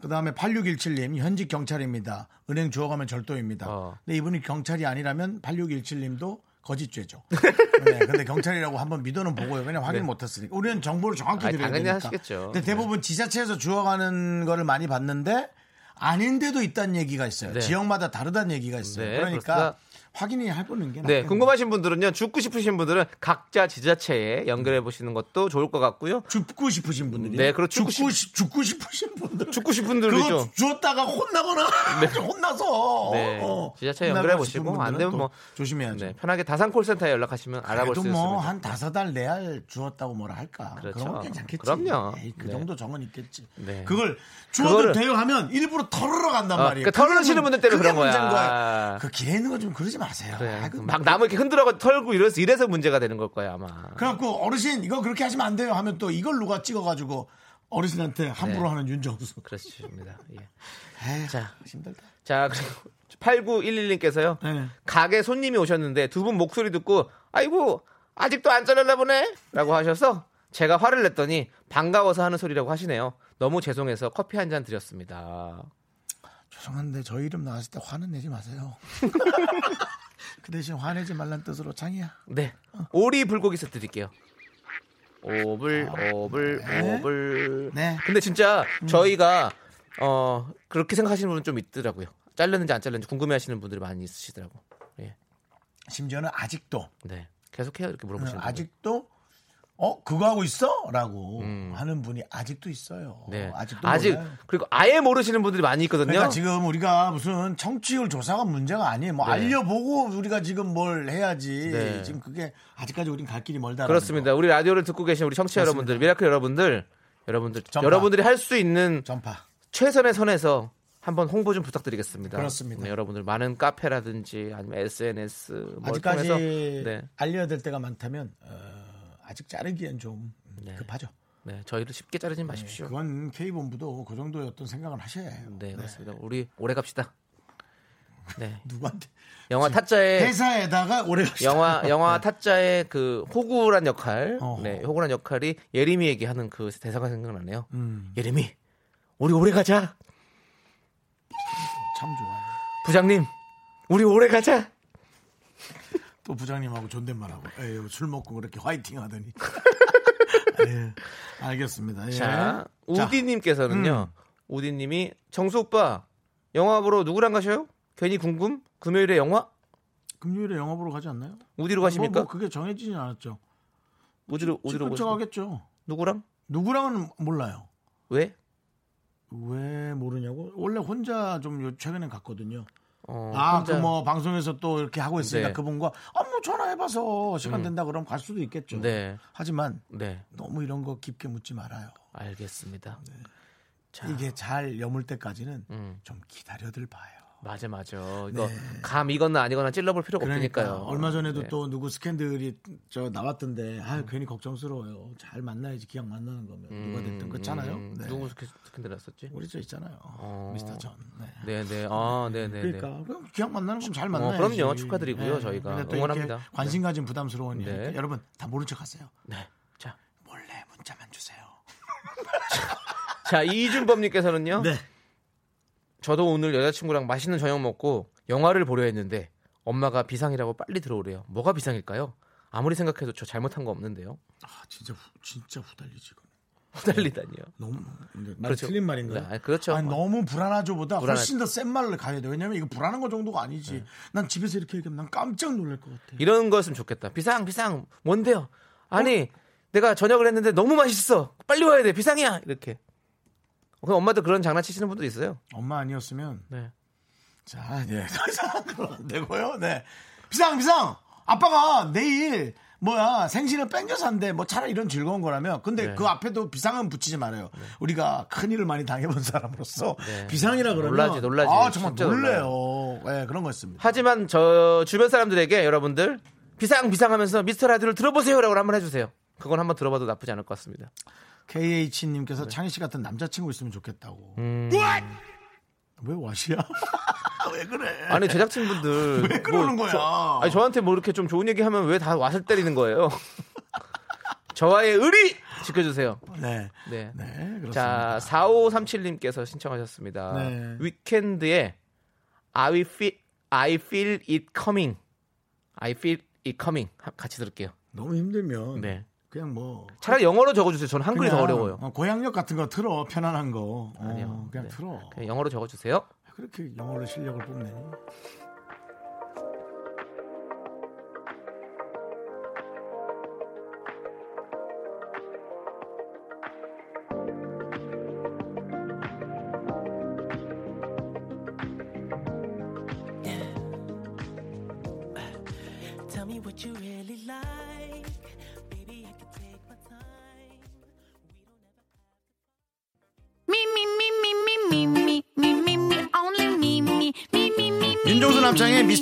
그 다음에 8617님, 현직 경찰입니다. 은행 주워가면 절도입니다. 어. 근데 이분이 경찰이 아니라면 8617님도 거짓죄죠. 네, 근데 경찰이라고 한번 믿어는 보고요. 그냥 확인 네. 못했으니까. 우리는 정보를 정확히 드려야 당연히 되니까. 하시겠죠. 근데 대부분 지자체에서 주워가는 거를 많이 봤는데 아닌데도 있다는 얘기가 있어요. 네. 지역마다 다르다는 얘기가 있어요. 네, 그러니까 그렇습니다. 확인이 해보는 게 네. 궁금하신 분들은요, 죽고 싶으신 분들은 각자 지자체에 연결해 보시는 것도 좋을 것 같고요. 죽고 싶으신 분들이 네, 그렇죠. 죽고, 싶, 죽고 싶으신 분들 죽고 싶은 있죠. 주었다가 혼나거나 혼나서 네, 어, 지자체에 혼나고 연결해 보시고 안 되면 또뭐 조심해야죠. 네, 편하게 다산 콜센터에 연락하시면 알아볼 수 그래도 있습니다. 뭐한 다섯 달네알 주었다고 뭐라 할까? 그렇죠. 그런 건 괜찮겠지. 그럼요. 에이, 그 네. 정도 정은 있겠지. 네. 그걸 주어도 그거를- 돼요 하면 일부러 털으러 간단 어, 말이에요. 그 털으시는 분들 때문에 그런 거야. 거야. 그 길에 있는 거 좀 그러 지 마세요. 그래. 아, 그 막 나무 이렇게 흔들어 털고 이래서 이래서 문제가 되는 걸 거야 아마. 그래갖고 어르신 이거 그렇게 하시면 안 돼요 하면 또 이걸 누가 찍어가지고 어르신한테 함부로 네. 하는 윤정수. 그렇습니다. 예. 에휴, 자, 힘들다. 자 그리고 8911님께서요. 네. 가게 손님이 오셨는데 두 분 목소리 듣고 아이고 아직도 안 잘렸나 보네 라고 하셔서 제가 화를 냈더니 반가워서 하는 소리라고 하시네요. 너무 죄송해서 커피 한 잔 드렸습니다. 죄송한데 저희 이름 나왔을 때 화는 내지 마세요. 그 대신 화내지 말란 뜻으로 장이야. 네. 오리 불고기 세트 드릴게요. 오불, 오불, 네. 오불. 네. 근데 진짜 저희가, 어, 그렇게 생각하시는 분은 좀 있더라고요. 잘렸는지 안 잘렸는지 궁금해 하시는 분들이 많이 있으시더라고. 예. 심지어는 아직도 네. 계속해요. 이렇게 물어보시는 분. 아직도 어 그거 하고 있어?라고 하는 분이 아직도 있어요. 음. 네. 아직도 아직 몰라요. 그리고 아예 모르시는 분들이 많이 있거든요. 그러니까 지금 우리가 무슨 청취율 조사가 문제가 아니에요. 뭐 네. 알려보고 우리가 지금 뭘 해야지. 네. 지금 그게 아직까지 우린 갈 길이 멀다. 그렇습니다. 우리 라디오를 듣고 계신 우리 청취자 여러분들, 미라클 여러분들, 여러분들, 전파. 여러분들이 할 수 있는 전파. 최선의 선에서 한번 홍보 좀 부탁드리겠습니다. 그렇습니다. 네, 여러분들 많은 카페라든지 아니면 SNS 뭘 아직까지 통해서 네, 알려야 될 때가 많다면 어, 아직 자르기엔 좀 급하죠. 네, 저희를 쉽게 자르지 마십시오. 그건 K 본부도 그 정도의 어떤 생각을 하셔야 해요. 네, 그렇습니다. 우리 오래 갑시다. 네, 누구한테 영화 타짜의 회사에다가 오래 갑시다. 영화 영화 타짜의 그 호구란 역할, 어허. 네, 호구란 역할이 예림이에게 하는 그 대사가 생각나네요. 음, 예림이, 우리 오래 가자. 참 좋아요. 부장님, 우리 오래 가자. 또 부장님하고 존댓말하고 에이, 술 먹고 그렇게 화이팅 하더니. 예, 알겠습니다. 예. 자, 자, 우디님께서는요. 우디님이 정수 오빠 영화 보러 누구랑 가셔요? 괜히 궁금? 금요일에 영화? 금요일에 영화 보러 가지 않나요? 어디로 뭐, 가십니까? 뭐 그게 정해지진 않았죠. 직접 가세요? 하겠죠. 누구랑? 누구랑은 몰라요. 왜? 왜 모르냐고? 원래 혼자 좀 요- 최근에 갔거든요. 어, 아, 그 뭐 방송에서 또 이렇게 하고 있으니까 네. 그분과 아뭐 전화해봐서 시간 음. 된다 그러면 갈 수도 있겠죠. 네, 하지만 네, 너무 이런 거 깊게 묻지 말아요. 알겠습니다. 자, 이게 잘 여물 때까지는 음, 좀 기다려들 봐요. 맞아, 맞아. 이거 감이거나 아니거나 찔러볼 필요가 네. 그러니까 없으니까요. 얼마 전에도 네. 또 누구 스캔들이 저 나왔던데 아 괜히 걱정스러워요. 잘 만나야지 기왕 만나는 거면 누가 됐든 그렇잖아요. 음, 네. 누구 스캔- 스캔들 났었지? 우리 저 있잖아요. 어. 미스터 전. 네. 네, 네, 아, 네, 네, 네. 그러니까 그럼 기왕 만나는 건잘 어, 만나야지. 그럼요. 축하드리고요, 저희가 응원합니다. 관심 가진 부담스러운 일. 네. 여러분 다 모른 척하세요. 네. 자, 몰래 문자만 주세요. 자 이준범님께서는요. 네. 저도 오늘 여자친구랑 맛있는 저녁 먹고 영화를 보려 했는데 엄마가 비상이라고 빨리 들어오래요. 뭐가 비상일까요? 아무리 생각해도 저 잘못한 거 없는데요. 아 진짜 후, 진짜 후달리지 이거. 후달리다니요. 너무 근데 말 그렇죠. 틀린 말인가요? 네, 아니, 그렇죠. 아니, 너무 불안하죠보다 불안하- 훨씬 더 센 말을 가야 돼. 왜냐면 이거 불안한 거 정도가 아니지. 네. 난 집에서 이렇게 얘기하면 난 깜짝 놀랄 것 같아. 이런 거였으면 좋겠다. 비상 비상 뭔데요? 아니 내가 저녁을 했는데 너무 맛있어. 빨리 와야 돼. 비상이야. 이렇게. 그럼 엄마도 그런 장난치시는 분도 있어요. 엄마 아니었으면 네. 자, 예, 더 이상 그러면 안 되고요. 네. 비상, 비상! 아빠가 내일, 뭐야, 생신을 뺑겨서 한대. 뭐 차라리 이런 즐거운 거라면. 근데 네. 그 앞에도 비상은 붙이지 말아요. 우리가 큰일을 많이 당해본 사람으로서. 네. 비상이라 그러면. 놀라지, 놀라지. 아, 정말 놀래요. 예, 그런 거였습니다. 하지만 저 주변 사람들에게 여러분들 비상 비상 하면서 미스터 라디오를 들어보세요라고 한번 해주세요. 그건 한번 들어봐도 나쁘지 않을 것 같습니다. KH님께서 창희 씨 같은 남자친구 있으면 좋겠다고. 네. 음. 왜 와시야? 왜 그래? 아니 제작진분들 왜 그러는 거야? 저, 아니 저한테 뭐 이렇게 좀 좋은 얘기 하면 왜 다 와서 때리는 거예요? 저와의 의리 지켜주세요. 네. 네. 네, 그렇습니다. 자 4537님께서 신청하셨습니다. 네. 위켄드의 I feel I feel it coming. I feel it coming. 하- 같이 들을게요. 너무 힘들면. 네. 그냥 뭐. 차라리 영어로 적어주세요. 저는 한글이 더 어려워요. 어, 고향역 같은 거 틀어 편안한 거. 어, 아니요. 그냥 네. 틀어. 그냥 영어로 적어주세요. 그렇게 영어로 실력을 뽐내니?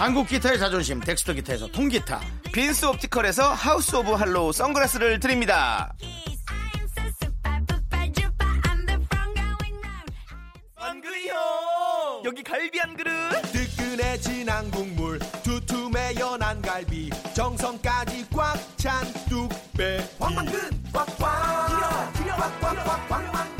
한국 기타의 자존심 덱스터 기타에서 통기타. 빈스 옵티컬에서 하우스 오브 할로우 선글라스를 드립니다 여기 갈비 한 그릇 뜨끈해진 한 국물 두툼 두매 연한 갈비 정성까지 꽉 찬 뚝배 황만근 꽉꽉 꽉꽉 꽉꽉 황만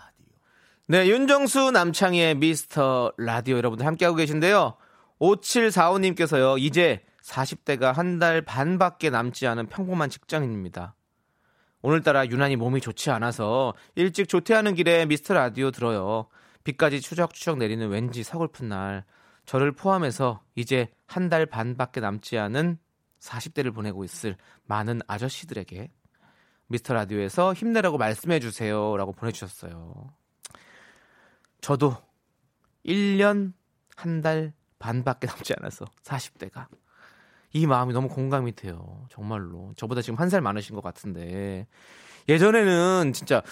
네, 윤정수 남창희의 미스터 라디오 여러분들 함께하고 계신데요. 5745님께서요, 이제 40대가 한 달 반밖에 남지 않은 평범한 직장인입니다. 오늘따라 유난히 몸이 좋지 않아서 일찍 조퇴하는 길에 미스터 라디오 들어요. 비까지 추적추적 내리는 왠지 서글픈 날. 저를 포함해서 이제 한 달 반밖에 남지 않은 40대를 보내고 있을 많은 아저씨들에게 미스터 라디오에서 힘내라고 말씀해 주세요. 라고 보내주셨어요. 저도 1년 한 달 반밖에 남지 않아서 40대가 이 마음이 너무 공감이 돼요. 정말로. 저보다 지금 한 살 많으신 것 같은데 예전에는 진짜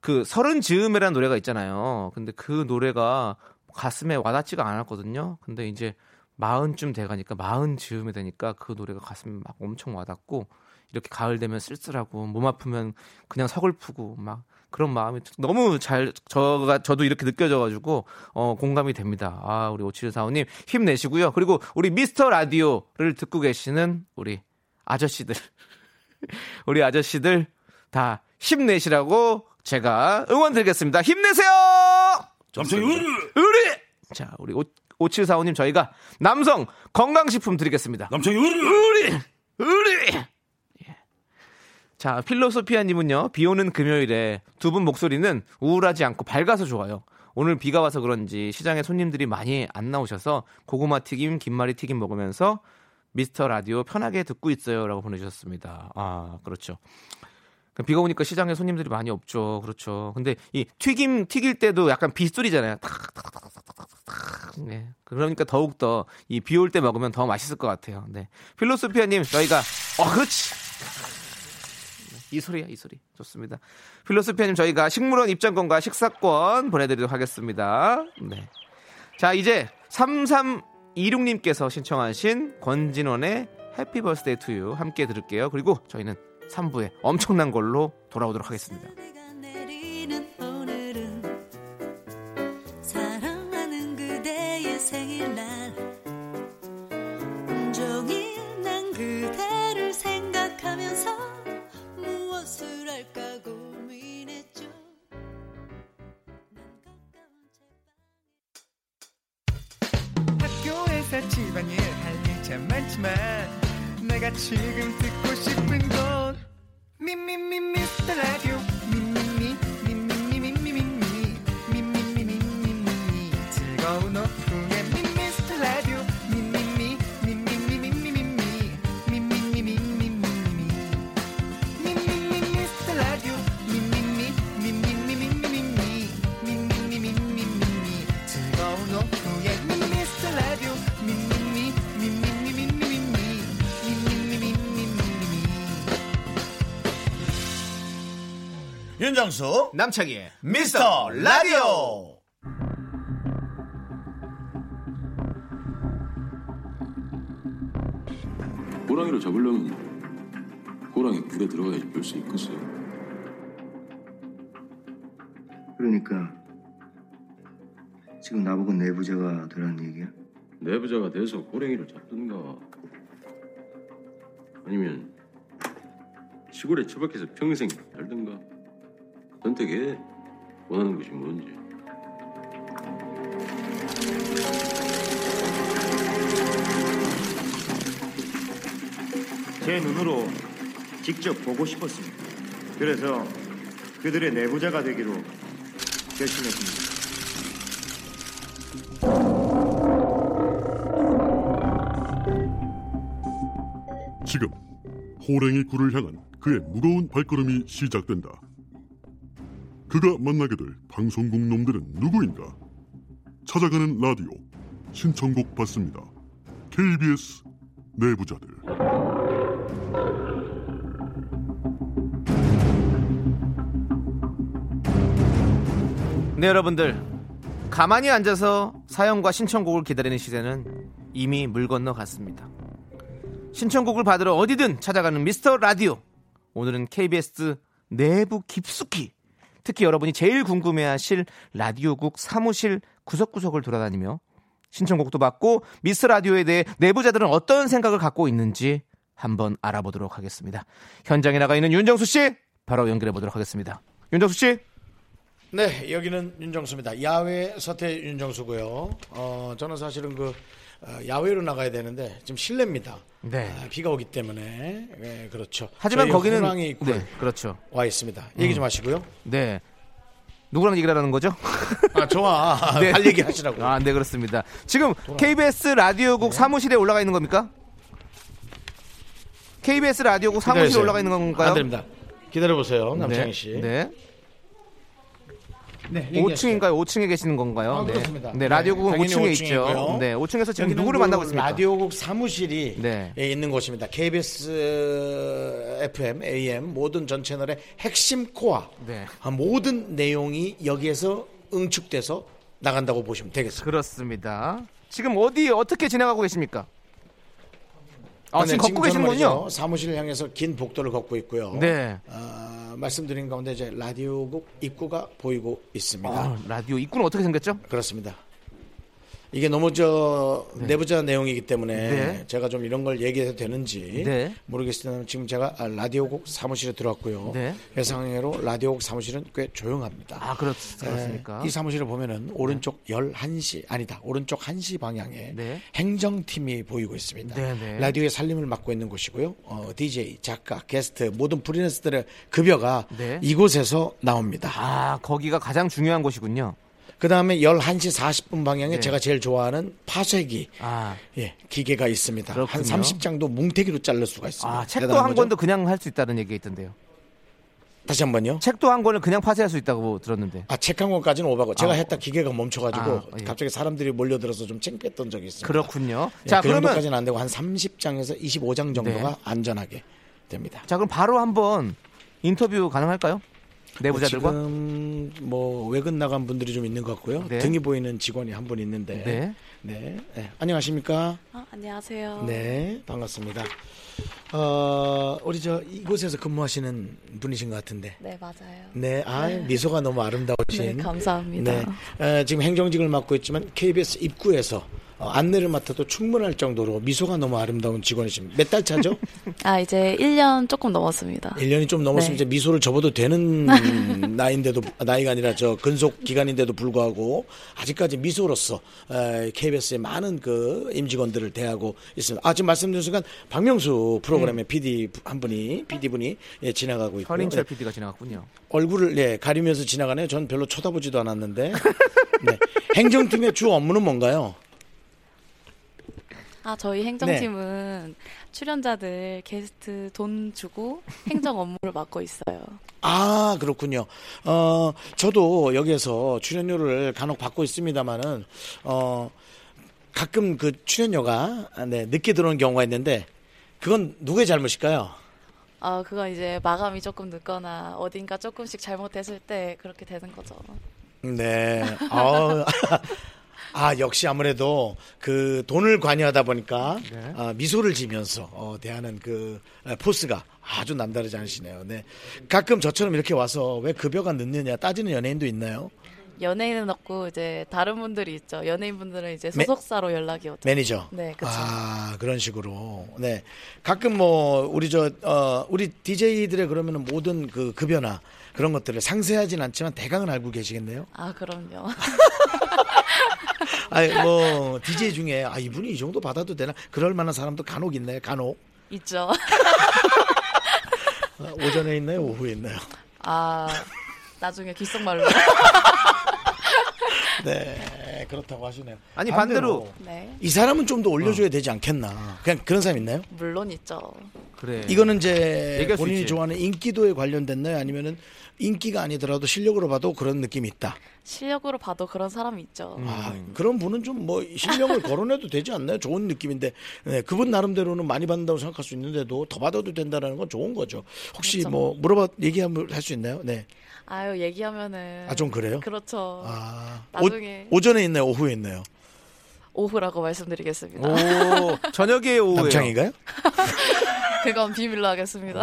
그 서른 즈음이라는 노래가 있잖아요. 근데 그 노래가 가슴에 와닿지가 않았거든요. 근데 이제 마흔쯤 돼가니까 마흔 즈음이 되니까 그 노래가 가슴에 막 엄청 와닿고 이렇게 가을 되면 쓸쓸하고 몸 아프면 그냥 서글프고 막 그런 마음이 너무 잘 저가 저도 이렇게 느껴져가지고 어 공감이 됩니다. 아 우리 5745님 힘내시고요. 그리고 우리 미스터 라디오를 듣고 계시는 우리 아저씨들 우리 아저씨들 다 힘내시라고 제가 응원 드리겠습니다. 힘내세요! 남창희 우리! 자, 우리 5745님 저희가 남성 건강식품 드리겠습니다. 남창희 우리! 우리! 우리! 예. 자, 필로소피아님은요, 비 오는 금요일에 두 분 목소리는 우울하지 않고 밝아서 좋아요. 오늘 비가 와서 그런지 시장에 손님들이 많이 안 나오셔서 고구마 튀김, 김말이 튀김 먹으면서 미스터 라디오 편하게 듣고 있어요. 라고 보내주셨습니다. 아, 그렇죠. 비가 오니까 시장에 손님들이 많이 없죠. 그렇죠. 근데 이 튀김 튀길 때도 약간 빗소리잖아요. 탁탁탁탁탁탁. 네. 그러니까 더욱더 이 비 올 때 먹으면 더 맛있을 것 같아요. 네. 필로소피아님, 저희가, 어, 그렇지. 이 소리야, 이 소리. 좋습니다. 필로소피아님, 저희가 식물원 입장권과 식사권 보내드리도록 하겠습니다. 네. 자, 이제 3326님께서 신청하신 권진원의 해피 버스데이 투유 함께 들을게요. 그리고 저희는 3부에 엄청난 걸로 돌아오도록 하겠습니다. 윤정수 남창희의 미스터 라디오 호랑이를 잡으려면 호랑이 굴에 들어가야지 볼수 있겠어요. 그러니까 지금 나보고 내부자가 되라는 얘기야? 내부자가 돼서 호랑이를 잡든가 아니면 시골에 처박혀서 평생 살든가 선택해 원하는 것이 뭔지 제 눈으로 직접 보고 싶었습니다. 그래서 그들의 내부자가 되기로 결심했습니다. 지금 호랭이 굴을 향한 그의 무거운 발걸음이 시작된다. 그가 만나게 될 방송국 놈들은 누구인가? 찾아가는 라디오 신청곡 받습니다. KBS 내부자들 네, 여러분들. 가만히 앉아서 사연과 신청곡을 기다리는 시대는 이미 물 건너 갔습니다. 신청곡을 받으러 어디든 찾아가는 미스터 라디오. 오늘은 KBS 내부 깊숙이 특히 여러분이 제일 궁금해하실 라디오국 사무실 구석구석을 돌아다니며 신청곡도 받고 미스터 라디오에 대해 내부자들은 어떤 생각을 갖고 있는지 한번 알아보도록 하겠습니다. 현장에 나가 있는 윤정수 씨 바로 연결해 보도록 하겠습니다. 윤정수 씨. 네, 여기는 윤정수입니다. 야외 서태 윤정수고요. 어, 저는 사실은 그 어, 야외로 나가야 되는데 지금 실내입니다. 네. 아, 비가 오기 때문에 예, 그렇죠. 하지만 거기는 호랑이 굴 네, 그렇죠. 와 있습니다. 얘기 좀 음. 하시고요. 네. 누구랑 얘기를 하라는 거죠? 아, 좋아. 할 얘기 하시라고. 아, 네, 그렇습니다. 지금 KBS 라디오국 사무실에 올라가 있는 겁니까? KBS 라디오국 사무실에. 올라가 있는 건가요? 안 됩니다. 기다려 보세요, 남창희 네, 씨. 네. 네, 얘기하시죠. 5층인가요? 5층에 계시는 건가요? 아, 네. 그렇습니다. 네, 라디오국은 당연히 5층에 5층 있죠. 이고요. 네, 5층에서 지금 누구를 그 만나고 있습니까? 라디오국 사무실이 네. 예, 있는 곳입니다. KBS FM, AM 모든 전 채널의 핵심 코어 네. 아, 모든 내용이 여기에서 응축돼서 나간다고 보시면 되겠습니다. 그렇습니다. 지금 어디 어떻게 진행하고 계십니까? 아, 네, 지금 걷고 계시는군요. 사무실을 향해서 긴 복도를 걷고 있고요. 네. 어, 말씀드린 가운데 이제 라디오국 입구가 보이고 있습니다. 아, 라디오 입구는 어떻게 생겼죠? 그렇습니다. 이게 너무 저 내부자 내용이기 때문에 네. 제가 좀 이런 걸 얘기해도 되는지 네. 모르겠지만 지금 제가 아, 라디오국 사무실에 들어왔고요. 네. 예상외로 라디오국 사무실은 꽤 조용합니다. 아, 그렇, 그렇습니까? 네, 이 사무실을 보면은 오른쪽 11시 아니다. 오른쪽 1시 방향에 네. 행정팀이 보이고 있습니다. 네, 네. 라디오의 살림을 맡고 있는 곳이고요. 어, DJ, 작가, 게스트 모든 프리랜서들의 급여가 네. 이곳에서 나옵니다. 아, 거기가 가장 중요한 곳이군요. 그 다음에 11시 40분 방향에 네. 제가 제일 좋아하는 파쇄기. 아, 예, 기계가 있습니다. 한 그렇군요. 30장도 뭉태기로 자를 수가 있습니다. 아 책도 한 거죠? 권도 그냥 할 수 있다는 얘기가 있던데요. 다시 한 번요. 책도 한 권을 그냥 파쇄할 수 있다고 들었는데. 아, 책 한 권까지는 오바고 제가 아, 했다 기계가 멈춰가지고 아, 예. 갑자기 사람들이 몰려들어서 좀 창피했던 적이 있습니다. 그렇군요. 예, 자, 그 그러면 정도까지는 안 되고 한 30장에서 25장 정도가 네. 안전하게 됩니다. 자, 그럼 바로 한번 인터뷰 가능할까요? 내부자들과? 지금 뭐 외근 나간 분들이 좀 있는 것 같고요. 네. 등이 보이는 직원이 한 분 있는데. 네. 네. 네. 안녕하십니까? 어, 안녕하세요. 네, 반갑습니다. 어, 우리 저 이곳에서 근무하시는 분이신 것 같은데. 네, 맞아요. 네, 아 미소가 너무 아름다우신. 네, 감사합니다. 네, 어, 지금 행정직을 맡고 있지만 KBS 입구에서 어, 안내를 맡아도 충분할 정도로 미소가 너무 아름다운 직원이십니다. 몇 달 차죠? 아, 이제 1년 조금 넘었습니다. 1년이 좀 넘었으면 네. 이제 미소를 접어도 되는 나이인데도 나이가 아니라 저 근속 기간인데도 불구하고 아직까지 미소로서 에, KBS 의 많은 그 임직원들을 대하고 있습니다. 아 지금 말씀드린 순간 박명수 프로그램의 PD 한 분이 PD 분이 예, 지나가고 있고요. 현인철 네. PD가 지나갔군요. 얼굴을 예, 가리면서 지나가네요. 전 별로 쳐다보지도 않았는데. 네. 행정팀의 주 업무는 뭔가요? 아, 저희 행정팀은 출연자들 게스트 돈 주고 행정 업무를 맡고 있어요. 아, 그렇군요. 어, 저도 여기에서 출연료를 간혹 받고 있습니다만은, 어, 가끔 그 출연료가, 네, 늦게 들어오는 경우가 있는데, 그건 누구의 잘못일까요? 아, 그건 이제 마감이 조금 늦거나 어딘가 조금씩 잘못했을 때 그렇게 되는 거죠. 네. 아, 아, 역시 아무래도 그 돈을 관여하다 보니까 네. 아, 미소를 지면서 어, 대하는 그 아, 포스가 아주 남다르지 않으시네요. 네. 가끔 저처럼 이렇게 와서 왜 급여가 늦느냐 따지는 연예인도 있나요? 연예인은 없고 이제 다른 분들이 있죠. 연예인분들은 이제 매- 소속사로 연락이 오죠. 매니저. 네, 그렇죠. 아, 그런 식으로. 네. 가끔 뭐, 우리 저, 어, 우리 DJ들의 그러면은 모든 그 급여나 그런 것들을 상세하진 않지만 대강은 알고 계시겠네요? 아, 그럼요. 아니, 뭐, DJ 중에, 아, 이분이 이 정도 받아도 되나? 그럴 만한 사람도 간혹 있나요? 간혹. 있죠. 아, 오전에 있나요? 오후에 있나요? 아, 나중에 귓속말로. 네. 그렇다고 하시네요. 아니, 반대로. 네. 이 사람은 좀 더 올려줘야 되지 않겠나. 그냥 그런 사람 있나요? 물론 있죠. 그래. 이거는 이제 본인이. 좋아하는 인기도에 관련됐나요? 아니면은 인기가 아니더라도 실력으로 봐도 그런 느낌이 있다. 실력으로 봐도 그런 사람이 있죠. 아, 그런 분은 좀 뭐 실력을 거론해도 되지 않나요? 좋은 느낌인데 네, 그분 나름대로는 많이 받는다고 생각할 수 있는데도 더 받아도 된다라는 건 좋은 거죠. 혹시 그렇죠. 뭐 물어봐 얘기 한번 할 수 있나요? 네. 아유 얘기하면은 아, 좀 그래요? 그렇죠. 아, 나중에 오, 오전에 있나요? 오후에 있나요? 오후라고 말씀드리겠습니다. 오, 저녁에 오후에요. 남창인가요? 그건 비밀로 하겠습니다.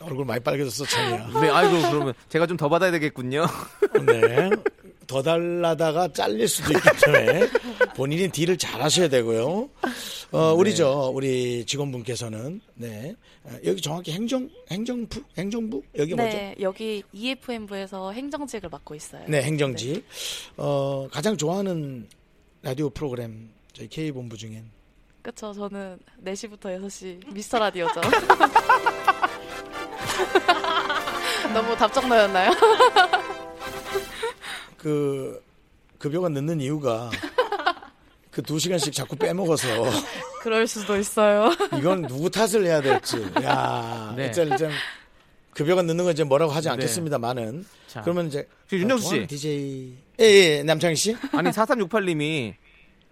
얼굴 많이 빨개졌어, 창이야. 네, 아이고 그러면 제가 좀 더 받아야 되겠군요. 네. 더 달라다가 잘릴 수도 있기 때문에 본인이 딜을 잘 하셔야 되고요. 어, 우리 저, 우리 직원분께서는, 네. 어, 여기 정확히 행정, 행정부? 행정부? 여기 뭐죠? 네, 여기 EFM부에서 행정직을 맡고 있어요. 네, 행정직. 어, 가장 좋아하는 라디오 프로그램, 저희 K본부 중엔. 그쵸, 저는 4시부터 6시 미스터 라디오죠. 너무 답정 너였나요? 그, 급여가 늦는 이유가 그 두 시간씩 자꾸 빼먹어서 그럴 수도 있어요. 이건 누구 탓을 해야 될지. 야, 네. 일단 일단 급여가 늦는 건 이제 뭐라고 하지 않겠습니다만은. 자. 그러면 이제 그 윤정수 씨. DJ 예, 예, 남창희 씨. 아니 4368님이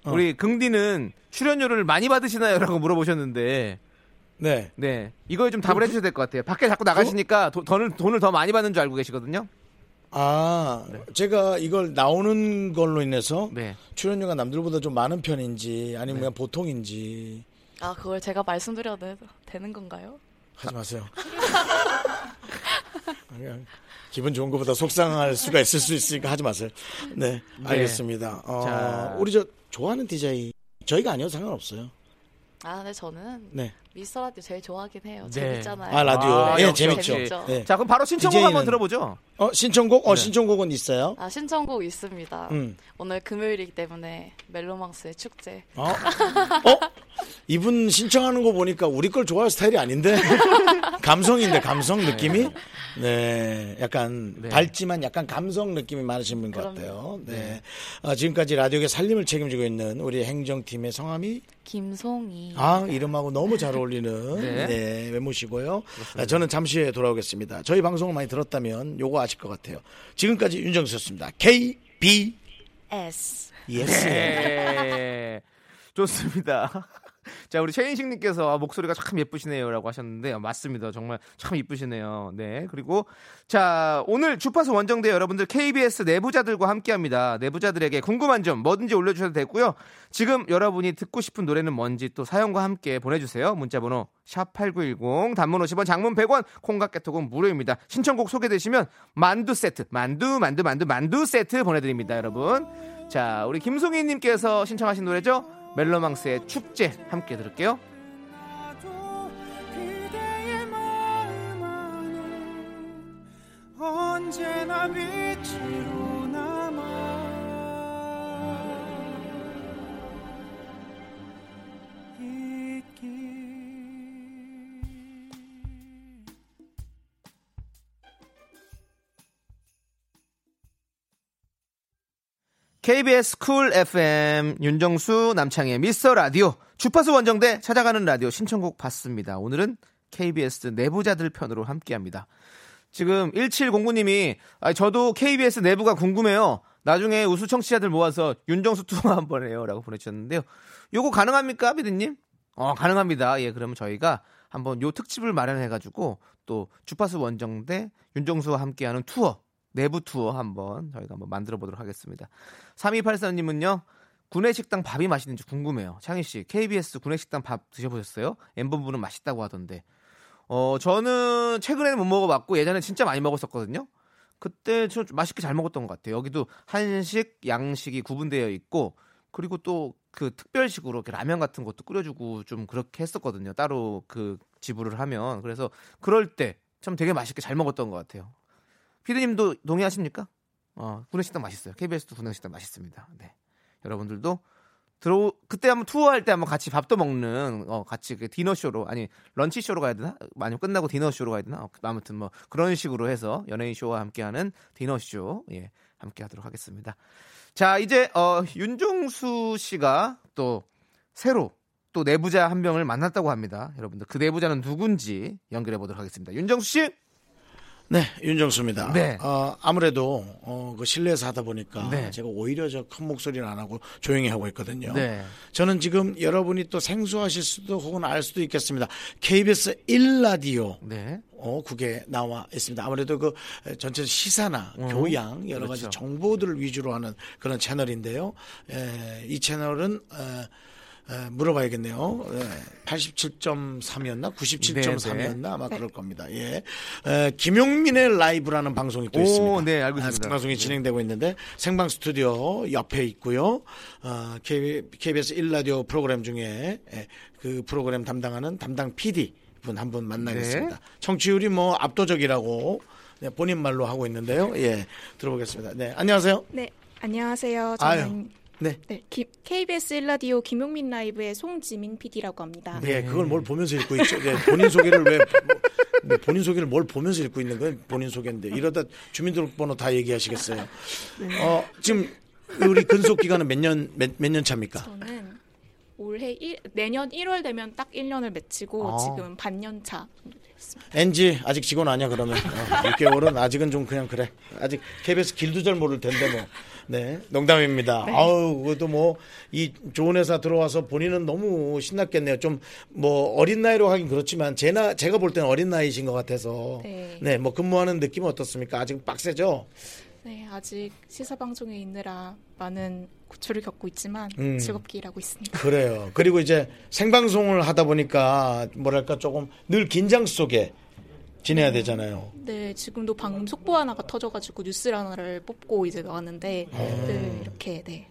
어. 우리 긍디는 출연료를 많이 받으시나요?라고 물어보셨는데 네. 네 이거에 좀 답을 해주셔야 될 것 같아요. 밖에 자꾸 나가시니까 도- 돈을 돈을 더 많이 받는 줄 알고 계시거든요. 아, 제가 이걸 나오는 걸로 인해서 네. 출연료가 남들보다 좀 많은 편인지 아니면 그냥 보통인지 아, 그걸 제가 말씀드려도 되는 건가요? 하지 마세요. 그냥 기분 좋은 것보다 속상할 수가 있을 수 있으니까 하지 마세요. 네, 알겠습니다. 어, 자. 우리 저 좋아하는 DJ 저희가 아니어도 상관없어요. 아, 네, 저는 네. 미스터 라디오 제일 좋아하긴 해요. 네. 재밌잖아요. 아 라디오 아, 예 역시, 재밌죠. 역시. 네. 자 그럼 바로 신청곡 DJ 는 한번 들어보죠. 어 신청곡 어 네. 신청곡은 있어요. 아, 신청곡 있습니다. 음. 오늘 금요일이기 때문에 멜로망스의 축제. 어? 어? 이분 신청하는 거 보니까 우리 걸 좋아할 스타일이 아닌데 감성인데 감성 느낌이 네 약간 네. 밝지만 약간 감성 느낌이 많으신 분 같아요. 네 아, 지금까지 라디오의 살림을 책임지고 있는 우리 행정팀의 성함이 김송이. 아 이름하고 너무 잘 어울리는 네. 네, 외모시고요. 아, 저는 잠시 후에 돌아오겠습니다. 저희 방송을 많이 들었다면 요거 아실 것 같아요. 지금까지 윤정수였습니다. K B S. S. 네. 좋습니다. 자, 우리 최인식님께서 아, 목소리가 참 예쁘시네요라고 하셨는데 아, 맞습니다. 정말 참 이쁘시네요. 네. 그리고 자 오늘 주파수 원정대 여러분들 KBS 내부자들과 함께합니다. 내부자들에게 궁금한 점 뭐든지 올려주셔도 되고요. 지금 여러분이 듣고 싶은 노래는 뭔지 또 사연과 함께 보내주세요. 문자번호 샵 #8910 단문 50원, 장문 100원, 콩과 깨톡은 무료입니다. 신청곡 소개되시면 만두 세트, 만두 만두 만두 만두 세트 보내드립니다, 여러분. 자, 우리 김송희님께서 신청하신 노래죠. 멜로망스의 축제 함께 들을게요. 언제나 빛으로 KBS 쿨 FM 윤정수 남창의 미스터 라디오 주파수 원정대 찾아가는 라디오 신청곡 받습니다. 오늘은 KBS 내부자들 편으로 함께합니다. 지금 1709님이 아, 저도 KBS 내부가 궁금해요. 나중에 우수 청취자들 모아서 윤정수 투어 한번 해요라고 보내주셨는데요. 요거 가능합니까, 비디님? 어, 가능합니다. 예, 그러면 저희가 한번 요 특집을 마련해가지고 또 주파수 원정대 윤정수와 함께하는 투어 내부 투어 한번 저희가 한번 만들어 보도록 하겠습니다. 3284님은요. 구내식당 밥이 맛있는지 궁금해요. 창희 씨, KBS 구내식당 밥 드셔보셨어요? 엠본부는 맛있다고 하던데. 어, 저는 최근에는 못 먹어봤고 예전에 진짜 많이 먹었었거든요. 그때 좀 맛있게 잘 먹었던 것 같아요. 여기도 한식, 양식이 구분되어 있고 그리고 또 그 특별식으로 이렇게 라면 같은 것도 끓여주고 좀 그렇게 했었거든요. 따로 그 지불을 하면 그래서 그럴 때 참 되게 맛있게 잘 먹었던 것 같아요. 피디님도 동의하십니까? 어, 구내식당 맛있어요. KBS도 구내식당 맛있습니다. 네. 여러분들도 들어 그때 한번 투어할 때 한번 같이 밥도 먹는 어 같이 그 디너 쇼로 아니 런치 쇼로 가야 되나? 아니면 끝나고 디너 쇼로 가야 되나? 어, 아무튼 뭐 그런 식으로 해서 연예인 쇼와 함께하는 디너 쇼 예. 함께 하도록 하겠습니다. 자, 이제 어 윤종수 씨가 또 새로 또 내부자 한 명을 만났다고 합니다. 여러분들 그 내부자는 누군지 연결해 보도록 하겠습니다. 윤정수 씨. 네, 윤정수입니다. 네. 어, 아무래도 어, 그 실내에서 하다 보니까 네. 제가 오히려 저 큰 목소리를 안 하고 조용히 하고 있거든요. 네. 저는 지금 여러분이 또 생소하실 수도 혹은 알 수도 있겠습니다. KBS 1라디오 네. 어, 국에 나와 있습니다. 아무래도 그 전체 시사나 음, 교양 여러 가지 그렇죠. 정보들을 위주로 하는 그런 채널인데요. 에, 이 채널은 에, 에, 물어봐야겠네요. 87.3이었나? 97.3이었나? 아마 그럴 겁니다. 예. 에, 김용민의 라이브라는 방송이 또 오, 있습니다. 네, 알고 아, 있습니다. 방송이 진행되고 있는데 생방 스튜디오 옆에 있고요. 어, KBS 1라디오 프로그램 중에 에, 그 프로그램 담당하는 담당 PD 분 한 분 만나겠습니다. 네. 청취율이 뭐 압도적이라고 네, 본인 말로 하고 있는데요. 예, 들어보겠습니다. 네, 안녕하세요. 네, 안녕하세요. 아유, 저는 네. 기- KBS 1라디오 김용민 라이브의 송지민 PD라고 합니다. 네, 그걸 뭘 보면서 읽고 있죠. 네, 본인 소개를 왜 뭐, 본인 소개를 뭘 보면서 읽고 있는 거예요? 본인 소개인데 이러다 주민등록번호 다 얘기하시겠어요. 어, 지금 우리 근속 기간은 몇 년 몇년 차입니까? 저는 올해 일, 내년 1월 되면 딱 1년을 맺히고 아. 지금 반년 차. NG 아직 직원 아니야 그러면 어, 6개월은 아직은 좀 그냥 그래 아직 KBS 길도 잘 모를 텐데 뭐 네, 농담입니다. 네. 아우, 그것도 뭐, 이 좋은 회사 들어와서 본인은 너무 신났겠네요. 좀, 뭐, 어린 나이로 하긴 그렇지만, 제나, 제가 볼 때는 어린 나이신 것 같아서. 네. 네, 뭐, 근무하는 느낌은 어떻습니까? 아직 빡세죠? 네, 아직 시사 방송에 있느라 많은 고초를 겪고 있지만 음. 즐겁게 일하고 있습니다. 그래요. 그리고 이제 생방송을 하다 보니까, 뭐랄까, 조금 늘 긴장 속에 지내야 되잖아요. 네, 지금도 방금 속보 하나가 터져가지고 뉴스 하나를 뽑고 이제 나왔는데 어. 늘 이렇게 네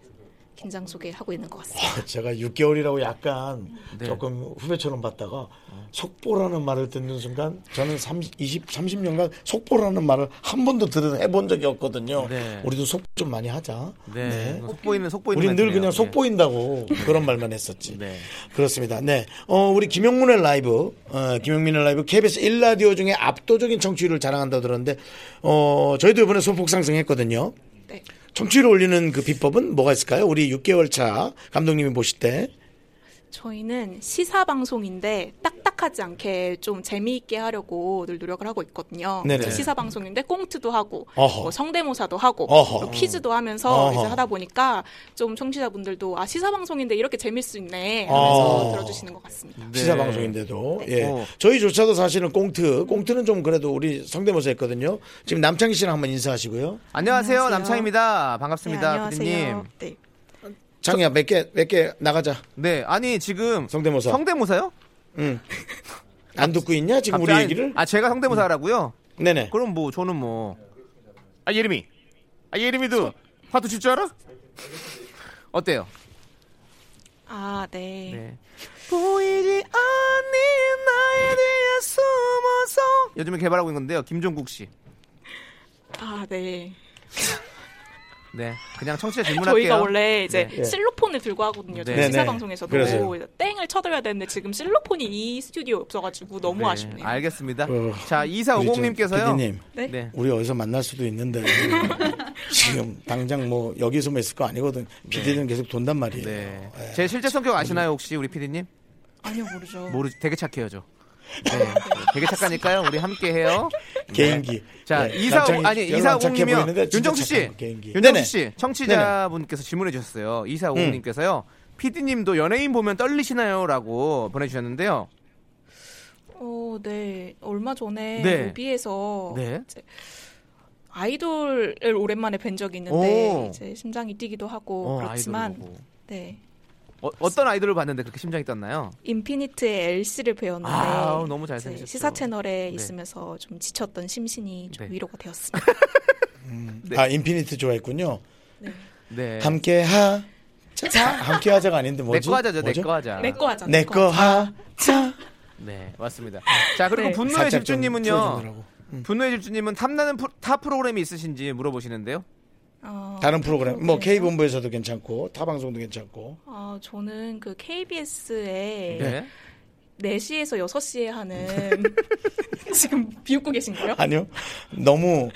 긴장 속에 하고 있는 것 같습니다. 제가 6개월이라고 약간 네. 조금 후배처럼 봤다가 속보라는 말을 듣는 순간 저는 30, 20, 30년간 속보라는 말을 한 번도 들은 해본 적이 없거든요. 네. 우리도 속보 좀 많이 하자. 네. 속보이는 속보이는 우리 늘 멘트네요. 그냥 네. 속보인다고 그런 말만 했었지. 네. 그렇습니다. 네. 어, 우리 김용문의 라이브, 어, 김용민의 라이브 KBS 1라디오 중에 압도적인 청취율을 자랑한다 들었는데, 어, 저희도 이번에 소폭 상승했거든요. 네. 청취율을 올리는 그 비법은 뭐가 있을까요? 우리 6개월 차 감독님이 보실 때. 저희는 시사 방송인데 딱딱하지 않게 좀 재미있게 하려고 늘 노력을 하고 있거든요. 네네. 시사 방송인데 꽁트도 하고 어허. 뭐 성대모사도 하고 어허. 또 퀴즈도 하면서 어허. 이제 하다 보니까 좀 청취자분들도 아 시사 방송인데 이렇게 재밌을 수 있네 하면서 어. 들어주시는 것 같습니다. 시사 방송인데도 예 어. 저희조차도 사실은 꽁트 꽁트는 좀 그래도 우리 성대모사 했거든요 지금 남창희 씨랑 한번 인사하시고요 안녕하세요. 안녕하세요. 남창입니다. 반갑습니다. 네. 안녕하세요. 네. 창희야 몇 개 몇 개 나가자 네, 아니 지금 성대모사 성대모사요? 응 안 듣고 있냐 지금 우리 갑자기- 얘기를 아 제가 성대모사라고요? 네네 그럼 뭐 저는 뭐 아 예림이 아 예림이도 화투 칠줄 알아? 어때요? 아 네. 네. 보이지 않니 나에 대해 숨어서 요즘에 개발하고 있는 건데요. 김종국 씨. 아 네. 네, 그냥 청취자 질문할게요. 저희가 원래 이제 네. 실로폰을 들고 하거든요. 저희 네, 시사 네. 방송에서도 그래서요. 이제 땡을 쳐드려야 되는데 지금 실로폰이 이 스튜디오에 없어가지고 너무 네, 아쉽네요. 알겠습니다. 어, 자, 우리 2450님께서요. 저 PD님 네? 네. 우리 어디서 만날 수도 있는데 지금 당장 뭐 여기서만 있을 거 아니거든 PD는 계속 돈단 말이에요 네. 예. 제 실제 성격 아시나요, 혹시 우리 피디님? 아니요 모르죠. 모르 되게 착해요, 저. 네. 되게 착하니까요. 우리 함께 해요. 개인기. 자, 네, 이사 남창희 아니 이사오님이요. 윤정수 씨. 윤정수. 음. 씨, 청취자분께서 질문해 주셨어요. 이사오님께서요. 피디님도 연예인 보면 떨리시나요?라고 보내주셨는데요. 어, 네. 얼마 전에 네. 뮤비에서 네. 이제 아이돌을 오랜만에 뵌 적이 있는데 오. 이제 심장이 뛰기도 하고 어, 그렇지만 아이돌. 네. 어, 어떤 아이돌을 봤는데 그렇게 심장이 떴나요? 인피니트의 엘씨를 뵀는데 아, 너무 잘생기셨죠. 시사 채널에 네. 있으면서 좀 지쳤던 심신이 좀 네. 위로가 되었습니다. 아 인피니트 좋아했군요 네. 함께 하 자, 함께 하자가 아닌데 뭐지 내꺼하자죠, 뭐죠? 내거 하자. 내거 하자. 내거 하자 네, 맞습니다. 자, 그리고 네. 분노의 질주님은요. 풀어주느라고. 분노의 질주님은 탐나는 프로, 타 프로그램이 있으신지 물어보시는데요. 어, 다른 프로그램 뭐 프로그램이요? K 본부에서도 괜찮고 타 방송도 괜찮고 아, 저는 그 KBS에 네. 4시에서 6시에 하는 지금 비웃고 계신가요? 아니요 너무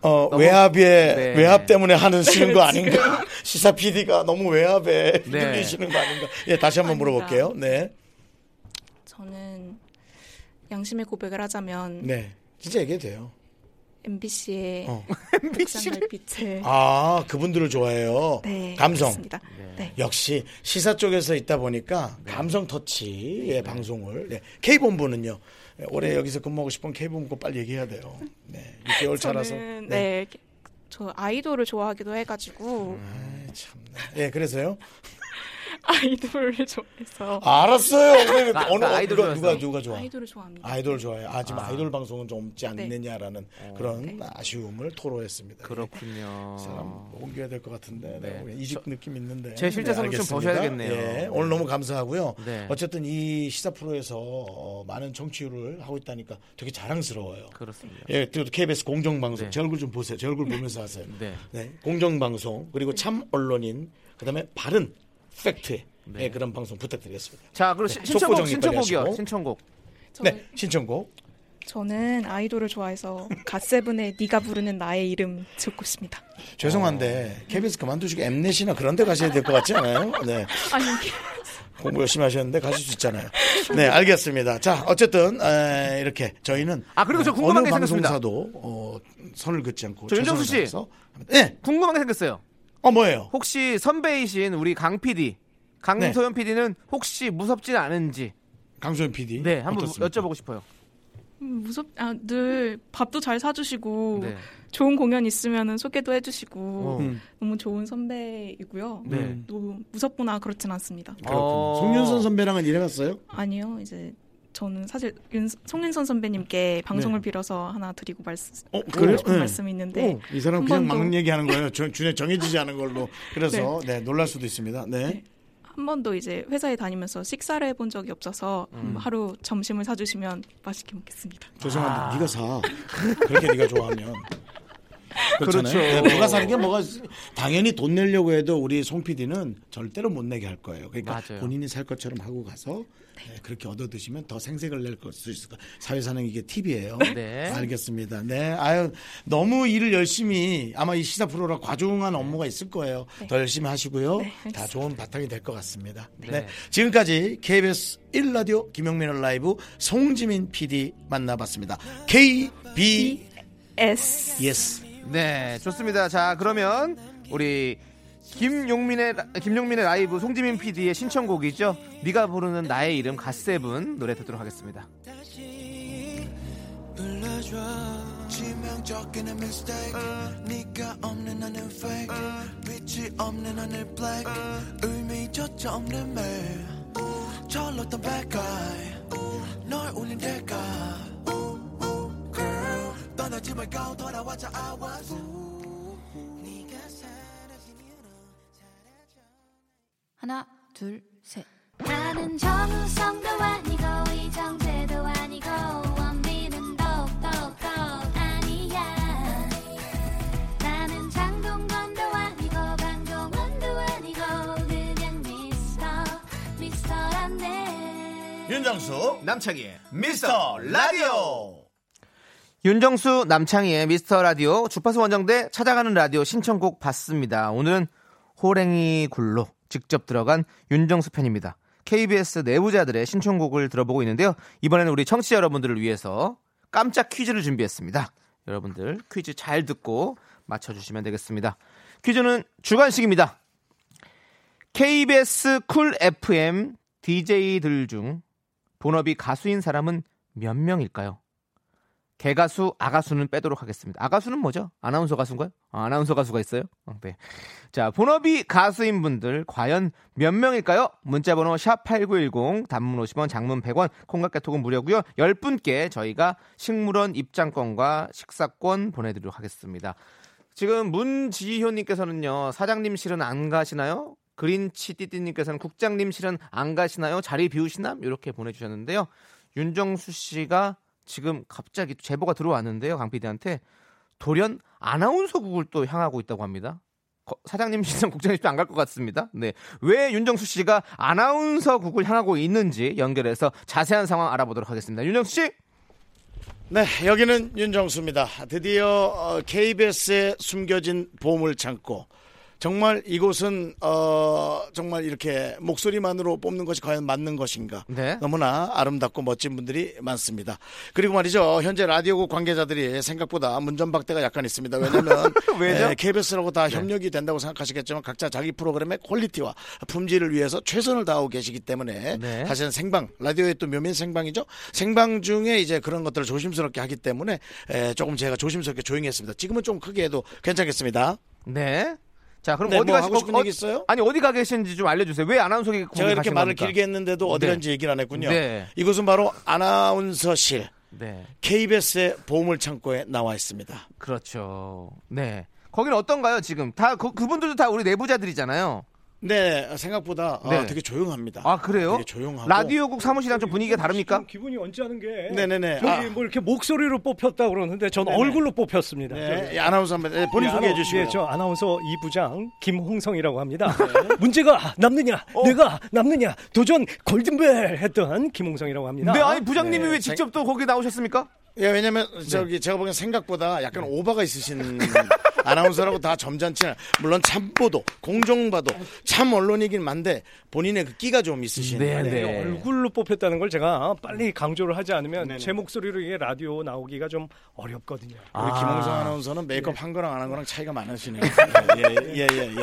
어, 너무- 외압에 네. 외압 때문에 하는 시는 거 네, 아닌가? 시사 PD가 너무 외압에 네. 휘둘리시는 거 아닌가? 예, 다시 한번. 물어볼게요. 네. 저는 양심의 고백을 하자면 네. 진짜 얘기해도 돼요. MBC의 어. MBC의 아, 그분들을 좋아해요. 네, 감성. 그렇습니다. 네. 역시 시사 쪽에서 있다 보니까 네. 감성 터치의 방송을. 네. K본부는요. 네, 올해 여기서 근무하고 싶은 K본부 거 빨리 얘기해야 돼요. 네. 6개월 차라서. 저는 네. 저 아이돌을 좋아하기도 해가지고 예, 그래서요? 아이돌을 좋아해서 알았어요. 왜, 아, 어느 그 아이돌 누가, 좋아해서. 누가 누가 좋아? 아이돌을 좋아합니다. 아이돌 좋아해요. 아, 지금 아. 아. 이돌 방송은 좀 없지 네. 않느냐라는 어. 그런 아쉬움을 토로했습니다. 그렇군요. 이 사람 옮겨야 될 것 같은데 네. 네. 이직 느낌 있는데. 제 실제성을 좀 알겠습니다. 보셔야겠네요. 예, 오늘 너무 감사하고요. 네. 어쨌든 이 시사 프로에서 어, 많은 청취율을 하고 있다니까 되게 자랑스러워요. 그렇습니다. 예, 또 KBS 공정방송. 네. 제 얼굴 좀 보세요. 제 얼굴 보면서 하세요. 네. 네, 공정방송 그리고 참 언론인 그 다음에 바른 팩트의 네. 예, 그런 방송 부탁드리겠습니다. 자, 그리고 시- 네, 신청곡 신청곡이요. 빨리 하시고. 신청곡. 네, 신청곡. 저는 아이돌을 좋아해서 갓세븐의 네가 부르는 나의 이름 듣고 싶습니다. 죄송한데 KBS 그만두시고 엠넷이나 그런 데 가셔야 될 것 같지 않아요? 네. 아니 공부 열심히 하셨는데 가실 수 있잖아요. 네, 알겠습니다. 자, 어쨌든 에, 이렇게 저희는 아, 그리고 저 어, 궁금한 게 생겼습니다. 방송사도 어, 선을 긋지 않고 저 윤정수 씨. 네. 궁금한 게 생겼어요. 어 뭐예요? 혹시 선배이신 우리 강 PD, 강소연 PD는 혹시 무섭진 않은지 강소연 PD. 네, 한번 어떻습니까? 여쭤보고 싶어요. 음, 무섭 아늘 밥도 잘 사주시고 네. 좋은 공연 있으면 소개도 해주시고 어. 음. 너무 좋은 선배이고요. 네. 너무 무섭거나 그렇진 않습니다. 그렇군요. 어. 송윤선 선배랑은 일해봤어요? 아니요, 이제 저는 사실 윤, 송윤선 선배님께 방송을 빌어서 하나 드리고 말씀, 어, 드리고 그래요? 싶은 네. 말씀이 있는데 어, 이 사람 한 그냥 막 얘기하는 거예요. 저, 준에 정해지지 않은 걸로. 그래서 네. 놀랄 수도 있습니다. 네. 한 번도 이제 회사에 다니면서 식사를 해본 적이 없어서 음. 하루 점심을 사주시면 맛있게 먹겠습니다. 죄송한데 아. 네가 사. 그렇게 네가 좋아하면. 그렇잖아요. 그렇죠. 네, 누가 사는 게 뭐가 있- 당연히 돈 내려고 해도 우리 송 PD는 절대로 못 내게 할 거예요. 그러니까 맞아요. 본인이 살 것처럼 하고 가서 네, 그렇게 얻어 드시면 더 생색을 낼 수 있을 거예요. 사회사는 이게 팁이에요. 네. 알겠습니다. 네. 아유, 너무 일을 열심히 아마 이 시사 프로라 과중한 업무가 있을 거예요. 더 열심히 하시고요. 다 좋은 바탕이 될 것 같습니다. 네. 네. 지금까지 KBS 1라디오 김영민의 라이브 송지민 PD 만나봤습니다. KBS. 예스. 네, 좋습니다. 자, 그러면 우리 김용민의 라- 김용민의 라이브 송지민 PD의 신청곡이죠. 네가 부르는 나의 이름 갓세븐 노래 듣도록 하겠습니다. 불러줘. 치명적인 mistake. 네가 없는 나는 fake. 빛이 없는 하늘 black. 의미조차 없는 매일. 철렀던 bad guy. 널 울린 대가. Girl 떠나지 말고 돌아와줘 I was 네 하나, 둘, 셋. 나는 정우성도 아니고 이정재도 아니고 원빈은 더욱더 아니야 나는 장동건도 아니고 강동원도 아니고 그냥 미스터 미스터란데 윤정수 남창희의 미스터 라디오. 윤정수 남창희의 미스터 라디오 주파수 원정대 찾아가는 라디오 신청곡 받습니다. 오늘은 호랭이 굴로 직접 들어간 윤정수 편입니다. KBS 내부자들의 신청곡을 들어보고 있는데요. 이번에는 우리 청취자 여러분들을 위해서 깜짝 퀴즈를 준비했습니다. 여러분들 퀴즈 잘 듣고 맞춰주시면 되겠습니다. 퀴즈는 주관식입니다. KBS 쿨 FM DJ들 중 본업이 가수인 사람은 몇 명일까요? 개가수, 아가수는 빼도록 하겠습니다. 아가수는 뭐죠? 아나운서 가수인가요? 아, 아나운서 가수가 있어요? 어, 네. 자, 본업이 가수인 분들 과연 몇 명일까요? 문자 번호 샵8910 단문 50원, 장문 100원, 콩깍개톡은 무료고요. 10분께 저희가 식물원 입장권과 식사권 보내 드리도록 하겠습니다. 지금 문지효 님께서는요, 사장님 실은 안 가시나요? 그린치 띠띠님께서는 국장님 실은 안 가시나요? 자리 비우시나? 이렇게 보내주셨는데요. 윤정수 씨가 지금 갑자기 제보가 들어왔는데요. 강 PD한테 돌연 아나운서국을 또 향하고 있다고 합니다. 거- 사장님 실은 국장님 실은 안갈 것 같습니다. 네. 왜 윤정수 씨가 아나운서국을 향하고 있는지 연결해서 자세한 상황 알아보도록 하겠습니다. 윤정수 씨! 네, 여기는 윤정수입니다. 드디어 어, KBS의 숨겨진 보물 창고. 정말 이곳은 어, 정말 이렇게 목소리만으로 뽑는 것이 과연 맞는 것인가? 네. 너무나 아름답고 멋진 분들이 많습니다. 그리고 말이죠, 현재 라디오국 관계자들이 생각보다 문전박대가 약간 있습니다. 왜냐하면 왜죠? KBS라고 다 네. 협력이 된다고 생각하시겠지만 각자 자기 프로그램의 퀄리티와 품질을 위해서 최선을 다하고 계시기 때문에 네. 사실은 생방 라디오의 또 묘민 생방이죠. 생방 중에 이제 그런 것들을 조심스럽게 하기 때문에 에, 조금 제가 조심스럽게 조용히 했습니다. 지금은 좀 크게 해도 괜찮겠습니다. 네. 자, 그럼 네, 어디 뭐 가시 하고 싶은 어, 얘기 있어요? 아니 어디 가 계신지 좀 알려주세요. 왜 아나운서에게 거기 제가 이렇게 말을 겁니까? 길게 했는데도 어디 네. 간지 얘기를 안 했군요. 네. 이곳은 바로 아나운서실 네. KBS의 보물 창고에 나와 있습니다. 그렇죠. 네. 거기는 어떤가요, 지금? 다, 그, 그분들도 다 우리 내부자들이잖아요. 네, 생각보다 아, 네. 되게 조용합니다. 아, 그래요? 되게 조용하고 라디오국 사무실이랑 좀 분위기가 다릅니까? 기분이 언짢은 게 네네네. 저기 아. 뭐 이렇게 목소리로 뽑혔다 그러는데 전 네네. 얼굴로 뽑혔습니다. 네. 이 아나운서 한번 네, 본인 예, 소개해 주시고요. 예, 저 아나운서 2부장 김홍성이라고 합니다. 문제가 남느냐, 내가 남느냐, 도전 골든벨 했던 김홍성이라고 합니다. 네, 아니 부장님이 네, 왜 직접 또 거기 나오셨습니까? 예, 왜냐면 네. 저기 제가 보기엔 생각보다 약간 오바가 있으신 아나운서라고 다 점잖지 않아요. 물론 참보도, 공정봐도 참 언론이긴 만데 본인의 그 끼가 좀 있으신. 네, 네. 네. 얼굴로 뽑혔다는 걸 제가 빨리 강조를 하지 않으면 제 목소리로 이게 라디오 나오기가 좀 어렵거든요. 우리 아. 김홍성 아나운서는 메이크업 한 거랑 안 한 거랑 차이가 많으시네요. 예, 예, 예, 예.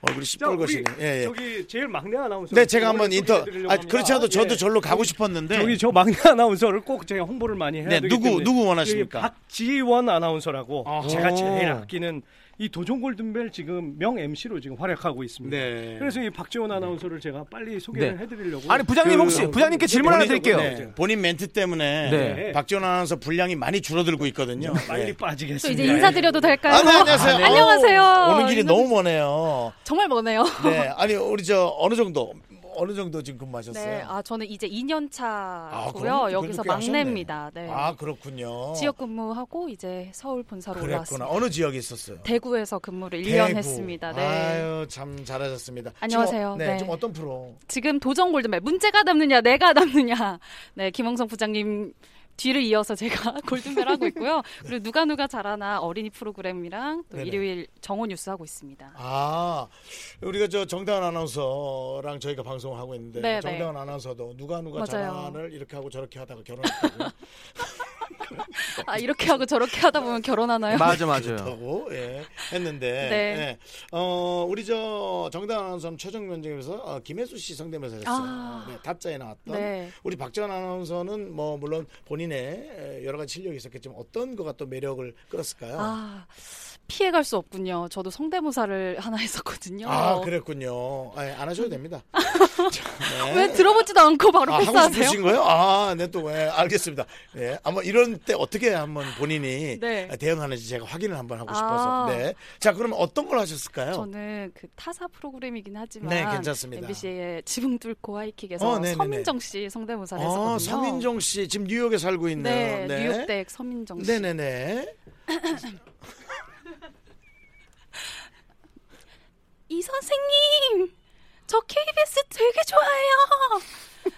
얼굴이 시뻘겋시네. 예, 예. 저기 제일 막내 아나운서. 네, 제가 한번 인터, 아, 그렇지 않아도 저도 예. 절로 가고 싶었는데. 저기 저 막내 아나운서를 꼭 제가 홍보를 많이 해야 네, 되기 누구, 때문에 누구 원하십니까? 박지원 아나운서라고. 제가 제일 아끼는 이 도전 골든벨 지금 명 MC로 지금 활약하고 있습니다. 네. 그래서 이 박지원 아나운서를 제가 빨리 소개를 네. 해드리려고. 아니 부장님 그- 혹시 부장님께 질문 하나 드릴게요. 네, 본인 멘트 때문에 네. 박지원 아나운서 분량이 많이 줄어들고 있거든요. 빨리 네. 또 빠지겠습니다. 이제 인사드려도 될까요? 아, 네, 안녕하세요. 아, 안녕하세요. 어, 오는 길이 인사- 너무 머네요. 정말 머네요. 네, 아니 우리 저 어느 정도 어느 정도 지금 근무하셨어요? 네, 아 저는 이제 2년 아, 차고요. 그럼 여기서. 막내입니다. 네. 아 그렇군요. 지역 근무하고 이제 서울 본사로 그랬구나. 올라왔습니다. 어느 지역에 있었어요? 대구에서 근무를 1년 대구. 했습니다. 네. 아유 참 잘하셨습니다. 안녕하세요. 지금, 어- 네, 네. 좀 어떤 프로? 지금 도전 골든벨 문제가 남느냐 내가 남느냐 네 김홍성 부장님 뒤를 이어서 제가 골든벨 하고 있고요 그리고 누가 누가 잘하나 어린이 프로그램이랑 또 네네. 일요일 정오 뉴스 하고 있습니다 아, 우리가 저 정다은 아나운서랑 저희가 방송을 하고 있는데 네, 정다은 아나운서도 누가 누가 맞아요. 자랑을 이렇게 하고 저렇게 하다가 결혼했다고 아 이렇게 하고 저렇게 하다 보면 결혼하나요? 맞아, 맞아요. 그렇다고 예, 했는데 네. 예. 어, 우리 저 정다은 아나운서는 최종 면접에서 어, 김혜수 씨 성대모사 했어요. 아. 네, 답자에 나왔던 네. 우리 박지원 아나운서는 뭐 물론 본인의 에, 여러 가지 실력이 있었겠지만 어떤 거가 또 매력을 끌었을까요? 아 피해갈 수 없군요 저도 성대모사를 하나 했었거든요 아, 그랬군요. 아, 안 하셔도 됩니다. 자, 네. 왜 들어보지도 않고 바로 아, 하고 패스하세요? 싶으신 거예요? 아, 네, 또, 예, 알겠습니다. 예, 아마 이런 때 어떻게 한번 본인이 네. 대응하는지 제가 확인을 한번 하고 아. 싶어서. 네. 자, 그러면 어떤 걸 하셨을까요? 저는 그 타사 프로그램이긴 하지만 네, 괜찮습니다. MBC의 지붕 뚫고 하이킥에서 어, 네네네. 서민정 씨 성대모사를 했었거든요. 어, 서민정 씨, 지금 뉴욕에 살고 있네요. 네, 뉴욕대 서민정 씨. 네네네. 이 선생님, 저 KBS 되게 좋아해요.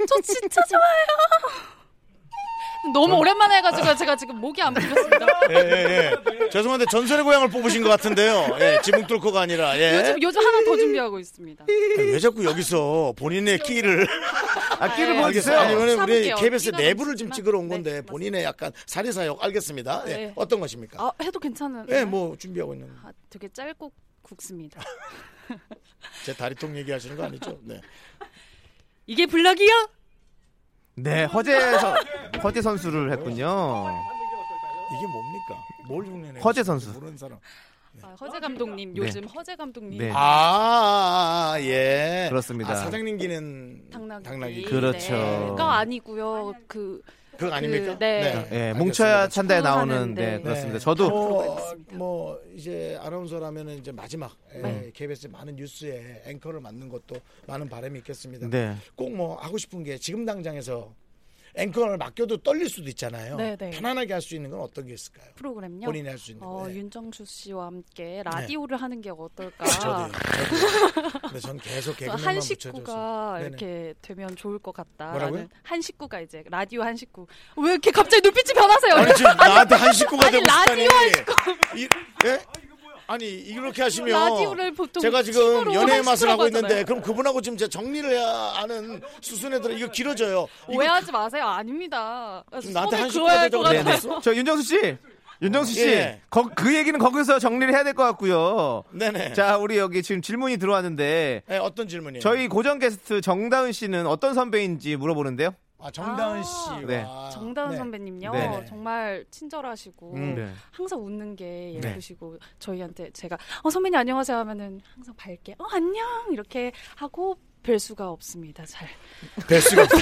저 진짜 좋아해요. 너무 오랜만에 해가지고 제가 지금 목이 안 풀렸습니다. 예, 예, 예. 죄송한데 전설의 고향을 뽑으신 것 같은데요. 예, 지붕 뚫고가 아니라. 예. 요즘 요즘 하나 더 준비하고 있습니다. 왜 자꾸 여기서 본인의 끼를 아, 끼를 네. 보여주세요. 아니 오늘 우리. KBS 내부를 좀 넘치지만. 찍으러 온 네, 건데 본인의 약간 사리사욕 알겠습니다. 예, 네. 어떤 것입니까? 아, 해도 괜찮은. 예, 뭐 준비하고 있는. 아, 되게 짧고 굵습니다. 제 다리통 얘기하시는 거 아니죠? 네. 이게 블락이야? 네, 허재 선 허재 선수를 했군요. 이게 뭡니까? 뭘 흉내내? 허재 선수. 모르는 사람. 아, 허재 감독님 네. 요즘 허재 감독님 네. 아, 예. 그렇습니다. 아, 사장님 기는 당나귀. 당나귀. 그렇죠. 네. 가 아니고요. 그 그거 아닙니까? 네. 예, 뭉쳐야 찬다에 나오는 하는데. 네, 그렇습니다. 저도 뭐, 뭐 이제 아나운서라면은 이제 마지막 예, 네. KBS 많은 뉴스에 앵커를 맡는 것도 많은 바람이 있겠습니다. 네. 꼭 뭐 하고 싶은 게 지금 당장에서 앵커를 맡겨도 떨릴 수도 있잖아요. 네, 네. 편안하게 할 수 있는 건 어떤 게 있을까요? 프로그램요. 본인이 할 수 있는 어, 거. 네. 윤정수 씨와 함께 라디오를 하는 게 어떨까? 저도요. 저도. 근데 전 계속 개그맨만 한 붙여줘서. 식구가 네네. 이렇게 되면 좋을 것 같다. 뭐라고요? 한 식구가 이제 라디오 한 식구. 왜 이렇게 갑자기 눈빛이 변하세요? 아니 지금 나한테 한 식구가 아니, 되고 싶다니. 라디오 한 식구. 이, 예? 아니 이렇게 하시면 라디오를 보통 제가 지금 연애의 한 맛을 하고 있는데 하잖아요. 그럼 그분하고 지금 제가 정리를 해야 하는 수순에 들어 이거 길어져요. 이거 오해하지 마세요. 아닙니다. 지금 나한테 손을 한 식구가 그어야 할 되자고 것 그러는 같아요. 거였어? 저 윤정수 씨. 윤정수 씨. 예. 거- 그 얘기는 거기서 정리를 해야 될 것 같고요. 네네. 자, 우리 여기 지금 질문이 들어왔는데 네, 어떤 질문이에요? 저희 고정 게스트 정다은 씨는 어떤 선배인지 물어보는데요. 아, 정다은 아, 씨와 네. 정다은 네. 선배님요. 네. 정말 친절하시고 음, 네. 항상 웃는 게 네. 예쁘시고 저희한테 제가 어 선배님 안녕하세요 하면은 항상 밝게 어 안녕 이렇게 하고 뵐 수가 없습니다. 잘. 뵐 수가 없어.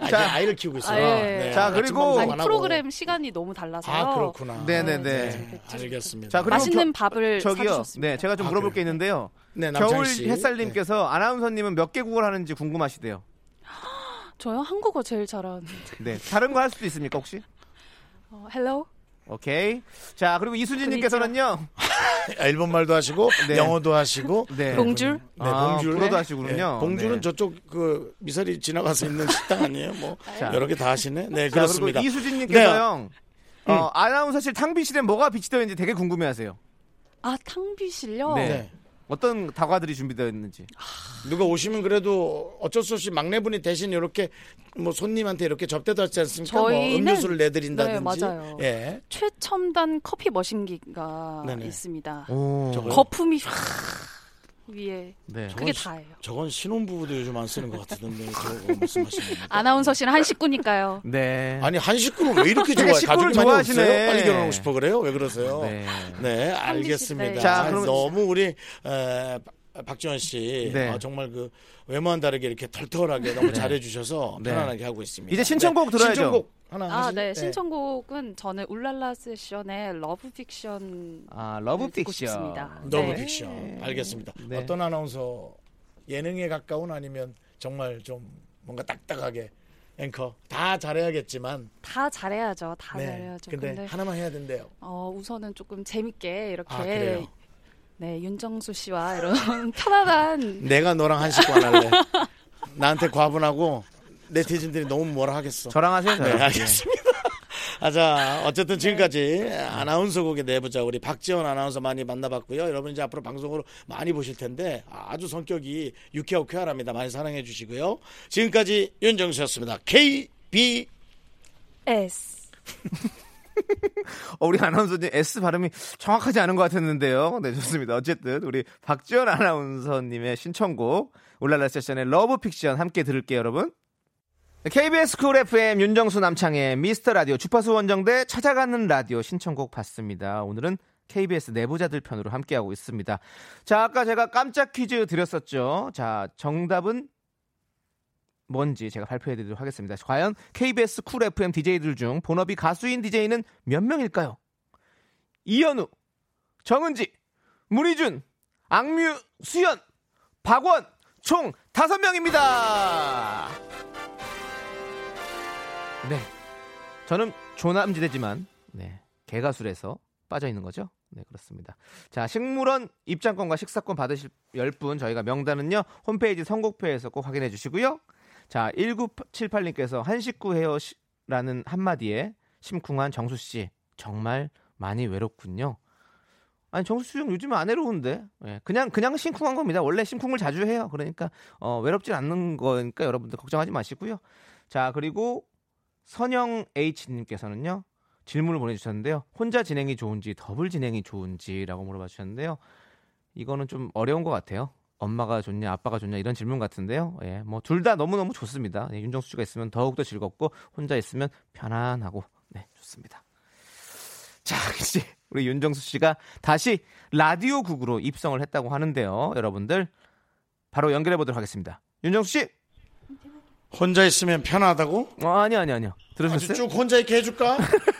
아, 이제 아이를 키우고 있어요. 아, 예. 네, 자, 그리고- 아니. 프로그램 시간이 너무 달라서요. 아 그렇구나. 네 네네. 네, 알겠습니다. 자, 그리고 맛있는 겨- 밥을 저기요. 사주셨습니다. 네, 제가 좀 아, 물어볼 그래요? 게 있는데요. 네, 겨울 씨. 햇살님께서 아나운서님은 몇 개국어를 하는지 궁금하시대요. 저요 한국어 제일 잘하는데. 네, 다른 거 할 수도 있습니까 혹시? 어, hello. 오케이. 자, 그리고 이수진님께서는요. 아, 일본 말도 하시고 네. 영어도 하시고 네. bonjour? 네, 아, bonjour. 불어도 하시군요. 네, 봉줄은 네. 저쪽 그 미사리 지나가서 있는 식당 아니에요? 뭐 자. 여러 개 다 하시네. 네, 자, 그렇습니다. 이수진님께서요. 네. 어, 아나운서실 탕비실에 뭐가 비치되어 있는지 되게 궁금해 하세요. 아 탕비실요. 네. 네. 어떤 다과들이 준비되어 있는지. 누가 오시면 그래도 어쩔 수 없이 막내분이 대신 이렇게 뭐 손님한테 이렇게 접대도 하지 않습니까? 뭐 저희는- 음료수를 내드린다든지. 네, 맞아요. 예. 최첨단 커피 머신기가 네네. 있습니다. 오. 저거요? 거품이 확 위에 네. 그게 저건 다예요. 저건 신혼부부도 요즘 안 쓰는 것 같은데 저거 말씀하시는 거. 아나운서실은 한 식구니까요. 네. 아니 한 식구를 왜 이렇게 좋아해? 식구를 가족이 많이 좋아하시네. 없어요? 빨리 결혼하고 싶어 그래요? 왜 그러세요? 네. 네, 알겠습니다. 자, 아, 그럼- 너무 우리 에, 박- 박지원 씨 네. 아, 정말 그 외모와는 다르게 이렇게 털털하게 너무 잘해주셔서 네. 편안하게 하고 있습니다. 이제 신청곡 네, 들어야죠. 신청곡 하나 아, 하시- 네. 신청곡은 저는 울랄라 세션의 러브 픽션 아, 러브 픽션. 네. 픽션. 알겠습니다. 네. 어떤 아나운서 예능에 가까운 아니면 정말 좀 뭔가 딱딱하게 앵커 다 잘해야겠지만 다 잘해야죠. 다 네. 잘해야죠. 근데, 근데, 하나만 해야 된대요. 어, 우선은 조금 재밌게 이렇게 아, 그래요? 네, 윤정수 씨와 이런 편안한 내가 너랑 한 식구 안 할래. 나한테 과분하고 네티즌들이 너무 뭐라 하겠어. 저랑 하세요. 네. 알겠습니다. 아, 자, 어쨌든 지금까지 아나운서국의 내부자 우리 박지원 아나운서 많이 만나봤고요. 여러분 이제 앞으로 방송으로 많이 보실 텐데 아주 성격이 유쾌하고 쾌활합니다. 많이 사랑해 주시고요. 지금까지 윤정수였습니다. KB S. 어, 우리 아나운서님 S 발음이 정확하지 않은 것 같았는데요. 네, 좋습니다. 어쨌든 우리 박지원 아나운서님의 신청곡 울랄라 세션의 러브 픽션 함께 들을게요, 여러분. KBS 쿨 FM 윤정수 남창희의 미스터 라디오 주파수 원정대 찾아가는 라디오 신청곡 봤습니다. 오늘은 KBS 내부자들 편으로 함께하고 있습니다. 자, 아까 제가 깜짝 퀴즈 드렸었죠. 자, 정답은 뭔지 제가 발표해 드리도록 하겠습니다. 과연 KBS 쿨 FM DJ들 중 본업이 가수인 DJ는 몇 명일까요? 이현우, 정은지, 문희준, 악뮤, 수연, 박원 총 다섯 명입니다. 네. 저는 조남지대지만 네. 개가술에서 빠져 있는 거죠. 네, 그렇습니다. 자, 식물원 입장권과 식사권 받으실 10분 저희가 명단은요. 홈페이지 선곡표에서 꼭 확인해 주시고요. 자, 1978님께서 한식구 헤어라는 한마디에 심쿵한 정수 씨 정말 많이 외롭군요. 아니 정수 씨형 요즘에 안 외로운데 예, 그냥 그냥 심쿵한 겁니다. 원래 심쿵을 자주 해요. 그러니까 어, 외롭진 않는 거니까 여러분들 걱정하지 마시고요. 자 그리고 선영 H님께서는요 질문을 보내주셨는데요. 혼자 진행이 좋은지 더블 진행이 좋은지라고 물어봐 주셨는데요. 이거는 좀 어려운 것 같아요. 엄마가 좋냐 아빠가 좋냐 이런 질문 같은데요. 예, 뭐 둘 다 너무 너무 좋습니다. 예, 윤정수 씨가 있으면 더욱 더 즐겁고 혼자 있으면 편안하고 네 좋습니다. 자 이제 우리 윤정수 씨가 다시 라디오 국으로 입성을 했다고 하는데요. 여러분들 바로 연결해 보도록 하겠습니다. 윤정수 씨. 혼자 있으면 편하다고? 어, 아니 아니 아니요. 아주 들으셨어요? 쭉 혼자 있게 해줄까?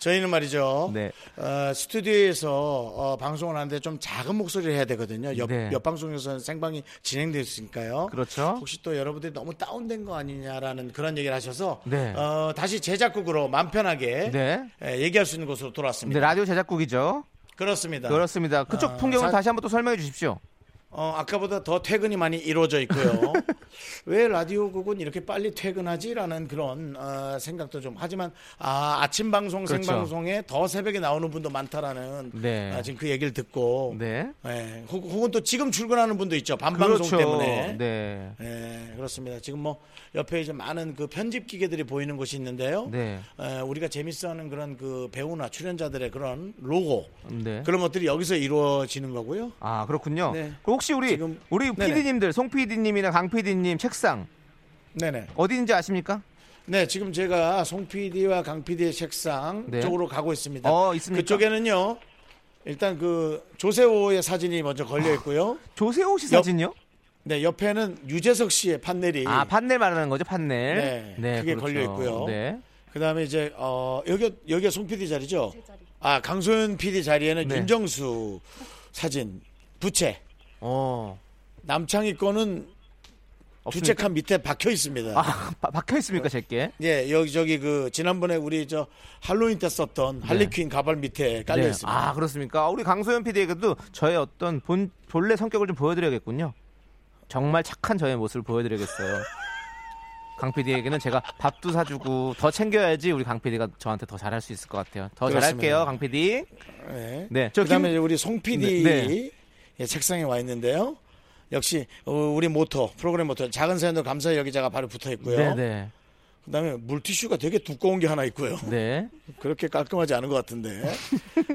저희는 말이죠. 네. 어, 스튜디오에서 어, 방송을 하는데 좀 작은 목소리를 해야 되거든요. 옆, 네. 옆 방송에서는 생방이 진행되어 있으니까요. 그렇죠. 혹시 또 여러분들이 너무 다운된 거 아니냐라는 그런 얘기를 하셔서 네. 어, 다시 제작국으로 마음 편하게 네. 예, 얘기할 수 있는 곳으로 네, 돌아왔습니다. 라디오 제작국이죠. 그렇습니다. 그렇습니다. 그쪽 어, 풍경을 사- 다시 한번 또 설명해 주십시오. 어, 아까보다 더 퇴근이 많이 이루어져 있고요. 왜 라디오 국은 이렇게 빨리 퇴근하지라는 그런 어, 생각도 좀 하지만 아, 아침 방송 그렇죠. 생방송에 더 새벽에 나오는 분도 많다라는 네. 아, 지금 그 얘기를 듣고 네. 예, 혹- 혹은 또 지금 출근하는 분도 있죠. 밤방송 그렇죠. 때문에. 네. 예, 그렇습니다. 지금 뭐 옆에 이제 많은 그 편집 기계들이 보이는 곳이 있는데요. 네. 에, 우리가 재밌어하는 그런 그 배우나 출연자들의 그런 로고 네. 그런 것들이 여기서 이루어지는 거고요. 아 그렇군요. 네. 혹시 우리 우리 네네. PD님들 송 PD님이나 강 PD님 책상 네네. 어디인지 아십니까? 네, 지금 제가 송 PD와 강 PD의 책상 네. 쪽으로 가고 있습니다. 어, 있습니까? 그쪽에는요. 일단 그 조세호의 사진이 먼저 걸려 있고요. 조세호 씨 옆- 사진요? 네, 옆에는 유재석 씨의 판넬이 아 판넬 말하는 거죠 판넬. 네, 그게 그렇죠. 걸려 있고요. 네. 그다음에 이제 어 여기 여기가 송 PD 자리죠. 아 강소연 PD 자리에는 네. 윤정수 사진 부채. 어. 남창희 거는 칸 밑에 박혀 있습니다. 아 바- 박혀 있습니까 제게? 예, 여기 저기 그 지난번에 우리 저 할로윈 때 썼던 할리퀸 가발 밑에 깔려 네. 있습니다. 아 그렇습니까? 우리 강소연 PD에게도 저의 어떤 본 본래 성격을 좀 보여드려야겠군요. 정말 착한 저의 모습을 보여드려야겠어요. 강 PD에게는 제가 밥도 사주고 더 챙겨야지 우리 강 PD가 저한테 더 잘할 수 있을 것 같아요. 더 그렇습니다. 잘할게요, 강 PD. 네. 네, 저 그다음에 김- 우리 송 PD 네, 네. 의 책상에 와 있는데요. 역시 어, 우리 모토 프로그램 모토 작은 사연도 감사의 여기자가 바로 붙어 있고요. 네, 네. 그다음에 물티슈가 되게 두꺼운 게 하나 있고요. 네. 그렇게 깔끔하지 않은 것 같은데.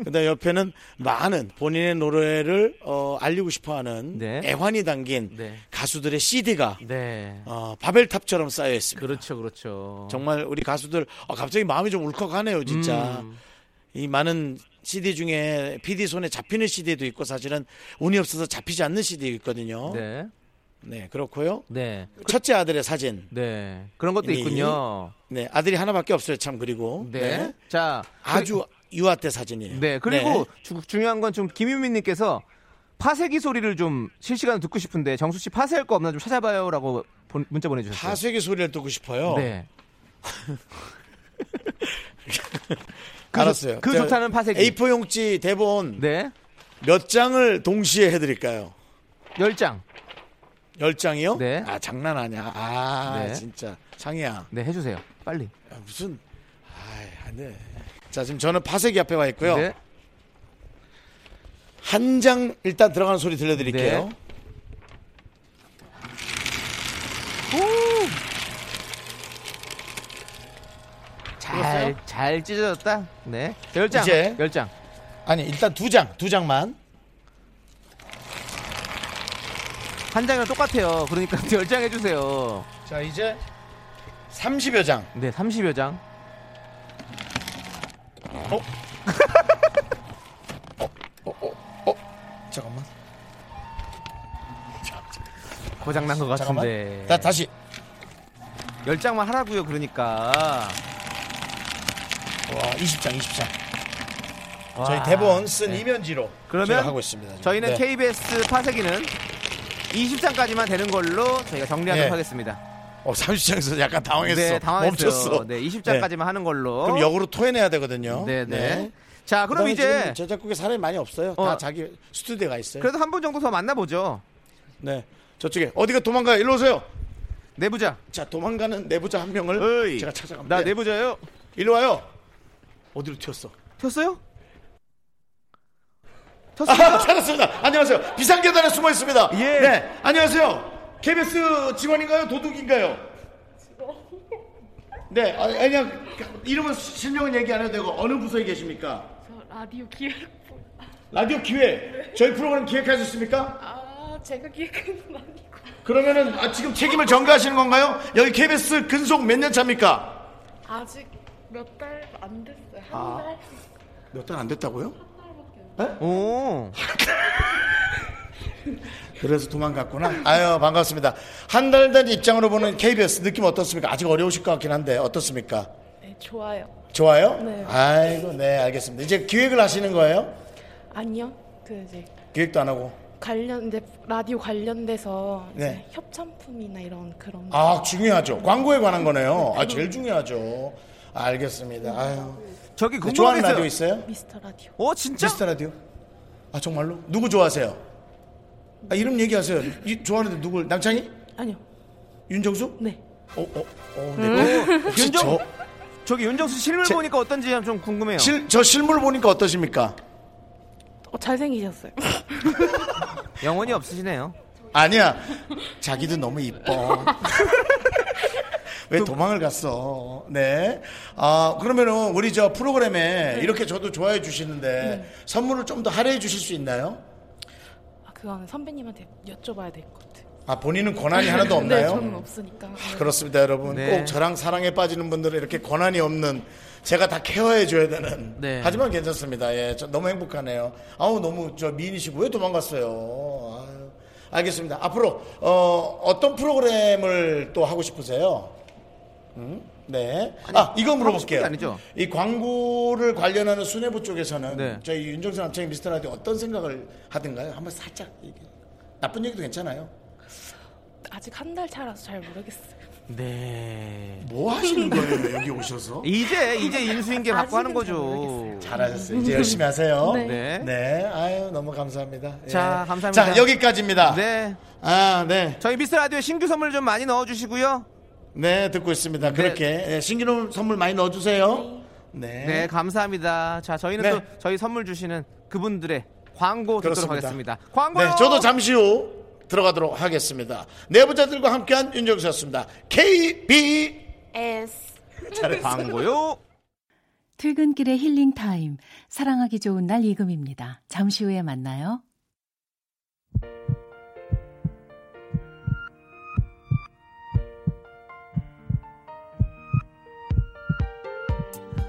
그다음 옆에는 많은 본인의 노래를 어, 알리고 싶어하는 네. 애환이 담긴 네. 가수들의 CD가 네. 어, 바벨탑처럼 쌓여 있습니다. 그렇죠, 그렇죠. 정말 우리 가수들 어, 갑자기 마음이 좀 울컥하네요, 진짜. 음. 이 많은 CD 중에 PD 손에 잡히는 CD도 있고 사실은 운이 없어서 잡히지 않는 CD도 있거든요. 네. 네, 그렇고요. 네. 첫째 아들의 사진. 네. 그런 것도 이- 있군요. 네, 아들이 하나밖에 없어요, 참 그리고. 네. 자, 아주 유아 때 사진이에요. 네. 그리고 주- 중요한 건 좀 김유민 님께서 파쇄기 소리를 좀 실시간으로 듣고 싶은데 정수 씨 파쇄할 거 없나 좀 찾아봐요라고 본- 문자 보내 주셨어요. 파쇄기 소리를 듣고 싶어요. 네. 그 알았어요. 좋- 그 좋다는 파쇄기. A4 용지 대본 네. 몇 장을 동시에 해드릴까요? 열 장. 열 장이요? 네. 아 장난 아니야. 아 네. 진짜 창이야. 네, 해주세요. 빨리. 야, 무슨 아이 안돼. 자 지금 저는 파쇄기 앞에 와 있고요. 네. 한 장 일단 들어가는 소리 들려드릴게요. 네. 잘? 잘 찢어졌다. 네. 열 장. 이제- 열 장. 아니 일단 두 장, 두 장만. 한 장이랑 똑같아요. 그러니까 열 장 해주세요. 자 이제 30여 장. 네, 30여 장. 어? 잠깐만. 고장 난 것 잠깐만. 같은데. 나 다시. 열 장만 하라고요. 그러니까. 와 20장, 20장. 와. 저희 대본 쓴 네. 이면지로 그러면 하고 있습니다. 지금. 저희는 네. KBS 파쇄기는 20장까지만 되는 걸로 저희가 정리하도록 네. 하겠습니다. 어 30장에서 약간 당황했어. 네, 당황했어요. 멈췄어. 네, 20장까지만 하는 걸로. 그럼 역으로 토해내야 되거든요. 네, 네. 자, 그럼 이제 제작국에 사람이 많이 없어요. 다 어. 자기 스튜디오에 가 있어요. 그래도 한 분 정도 더 만나보죠. 네. 저쪽에 어디가 도망가요? 일로 오세요. 내부자. 자, 도망가는 내부자 한 명을 어이. 제가 찾아갑니다. 나 내부자요. 일로 와요. 어디로 튀었어? 튀었어요? 아, 찾았습니다. 안녕하세요. 비상계단에 숨어 있습니다. 예. 네. 안녕하세요. KBS 직원인가요? 도둑인가요? 네. 아, 그냥 이름은 실명은 얘기 안 해도 되고 어느 부서에 계십니까? 저 라디오 기획. 라디오 기획. 저희 프로그램 기획하셨습니까? 아, 제가 기획한 건 아니고. 그러면은 아, 지금 책임을 전가하시는 건가요? 여기 KBS 근속 몇 년 차입니까? 아직 몇 달 안 됐어요. 한 아. 달? 몇달 안 됐다고요? 오. 그래서 도망갔구나. 아유 반갑습니다. 한 달 된 입장으로 보는 KBS 느낌 어떻습니까? 아직 어려우실 것 같긴 한데 어떻습니까? 네, 좋아요. 좋아요? 네. 아이고, 네, 알겠습니다. 이제 기획을 하시는 거예요? 아니요. 그 이제 기획도 안 하고. 관련 이제 라디오 관련돼서 이제 네. 협찬품이나 이런 그런 아, 중요하죠. 광고에 관한 거네요. 아, 제일 중요하죠. 알겠습니다. 아유. 저기 네, 좋아하는 궁금한 게 라디오 있어요. 있어요? 미스터 라디오. 어, 진짜? 미스터 라디오? 아, 정말로? 누구 좋아하세요? 아, 이름 얘기하세요. 이, 좋아하는데 누굴? 남창희? 아니요. 윤정수? 네. 어, 어, 어, 음. 네. 윤정- 윤정, 저기 윤정수 실물 제- 보니까 어떤지 좀 궁금해요. 실, 저 실물 보니까 어떠십니까? 어, 잘생기셨어요. 영혼이 없으시네요. 아니야. 자기도 너무 이뻐. 왜 도망을 갔어? 네. 아, 그러면은 우리 저 프로그램에 이렇게 저도 좋아해 주시는데 선물을 좀 더 할애해 주실 수 있나요? 아, 그거는 선배님한테 여쭤봐야 될 것 같아요. 아, 본인은 권한이 하나도 없나요? 네, 저는 없으니까. 네. 그렇습니다, 여러분. 네. 꼭 저랑 사랑에 빠지는 분들은 이렇게 권한이 없는 제가 다 케어해 줘야 되는. 네. 하지만 괜찮습니다. 예, 저 너무 행복하네요. 아우 너무 저 미인이시고 왜 도망갔어요? 아유, 알겠습니다. 앞으로 어, 어떤 프로그램을 또 하고 싶으세요? 음? 네. 아, 이거 물어볼게요. 게 아니죠. 이 광고를 관련하는 수뇌부 쪽에서는 네. 저희 윤정수 남창희 미스터 라디오 어떤 생각을 하든가요? 한번 살짝 얘기. 나쁜 얘기도 괜찮아요. 아직 한 달 차라서 잘 모르겠어요. 네. 뭐 하시는 거예요? 여기 오셔서? 이제 이제 인수인계 받고 하는 거죠. 모르겠어요. 잘하셨어요. 이제 열심히 하세요. 네. 네. 아유, 너무 감사합니다. 예. 자, 감사합니다. 자, 여기까지입니다. 네. 아, 네. 저희 미스 라디오 신규 선물 좀 많이 넣어주시고요. 네, 듣고 있습니다. 그렇게 예, 신기록 선물 많이 넣어주세요. 네. 네, 감사합니다. 자, 저희는 네. 또 저희 선물 주시는 그분들의 광고 듣도록 그렇습니다. 하겠습니다. 광고요. 네, 저도 잠시 후 들어가도록 하겠습니다. 내부자들과 함께한 윤정수였습니다. KB S. 잘했어. 광고요. 퇴근길의 힐링 타임. 사랑하기 좋은 날 이금입니다. 잠시 후에 만나요.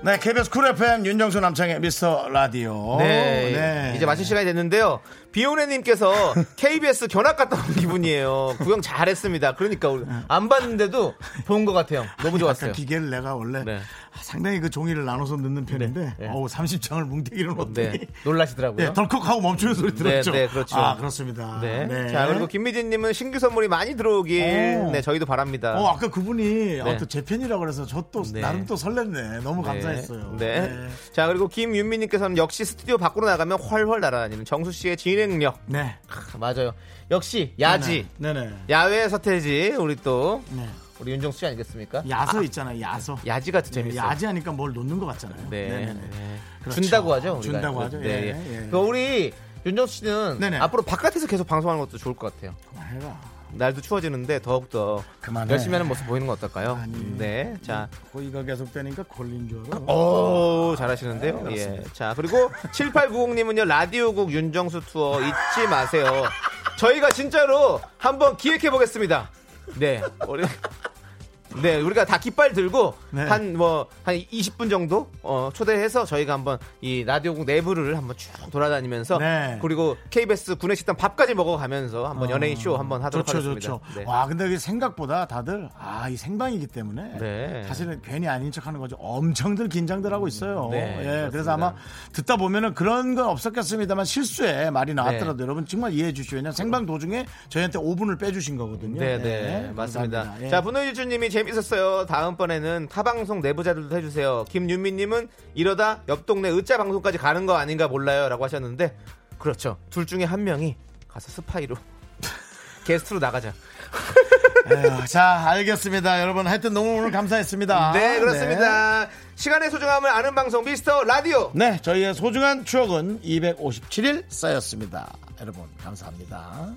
네, KBS 쿨 FM 윤정수 남창희의 미스터 라디오. 네, 네. 이제 마칠 시간이 됐는데요. 비오네님께서 KBS 견학 갔다 온 기분이에요. 구경 잘했습니다. 그러니까 안 봤는데도 본 것 같아요. 너무 좋았어요. 기계를 내가 원래 네. 상당히 그 종이를 나눠서 넣는 편인데 네. 어우 30장을 뭉태기로 넣더니 네, 놀라시더라고요. 네, 덜컥하고 멈추는 소리 들었죠. 네, 네, 그렇죠. 아, 그렇습니다. 네. 네. 자, 그리고 김미진님은 신규 선물이 많이 들어오길, 오. 네, 저희도 바랍니다. 어, 아까 그분이 네. 어, 또 제 팬이라 그래서 저 또 네. 나름 또 설렜네. 너무 네. 감사했어요. 네. 자, 그리고 김윤미님께서는 역시 스튜디오 밖으로 나가면 훨훨 날아다니는 정수 씨의 진행력. 네. 아, 맞아요. 역시 야지. 네네. 야외 서태지, 우리 또, 네. 우리 윤정수 씨 아니겠습니까? 야서 아, 있잖아요. 야서. 야지가 더 네, 재밌어 요. 야지 하니까 뭘 놓는 것 같잖아요. 네. 네네네. 네. 그렇죠. 준다고 하죠. 우리가. 준다고 하죠. 네. 예, 예. 그 우리 윤정수 씨는 네네. 앞으로 바깥에서 계속 방송하는 것도 좋을 것 같아요. 해라. 날도 추워지는데 더욱더 그만해. 열심히 하는 모습 보이는 건 어떨까요? 네. 자. 거기가 계속 되니까 걸린 줄 알아. 오, 잘하시는데요. 네, 예. 자, 그리고 7890님은요, 라디오국 윤정수 투어 잊지 마세요. 저희가 진짜로 한번 기획해 보겠습니다. 네. 우리, 네, 우리가 다 깃발 들고 네. 한뭐 한 20분 정도 어, 초대해서 저희가 한번 이 라디오국 내부를 한번 쭉 돌아다니면서 네. 그리고 KBS 구내식당 밥까지 먹어가면서 한번 어, 연예인 쇼 한번 하도록 좋죠, 하겠습니다. 좋죠. 네. 와, 근데 이게 생각보다 다들 아, 이 생방이기 때문에 네. 사실은 괜히 아닌 척하는 거죠. 엄청들 긴장들 하고 있어요. 네, 예, 그렇습니다. 그래서 아마 듣다 보면은 그런 건 없었겠습니다만 실수에 말이 나왔더라도 네. 여러분 정말 이해해 주시오. 왜냐면 생방 도중에 저희한테 5분을 빼주신 거거든요. 네, 네, 맞습니다. 감사합니다. 예. 자, 분노 일주님이 재 밌었어요. 다음번에는 타방송 내부자들도 해주세요. 김윤미님은 이러다 옆 동네 으짜 방송까지 가는 거 아닌가 몰라요 라고 하셨는데 그렇죠. 둘 중에 한 명이 가서 스파이로 게스트로 나가자. 에휴, 자, 알겠습니다. 여러분 하여튼 너무 오늘 감사했습니다. 네, 그렇습니다. 시간의 소중함을 아는 방송 미스터 라디오. 네, 저희의 소중한 추억은 257일 쌓였습니다. 여러분 감사합니다.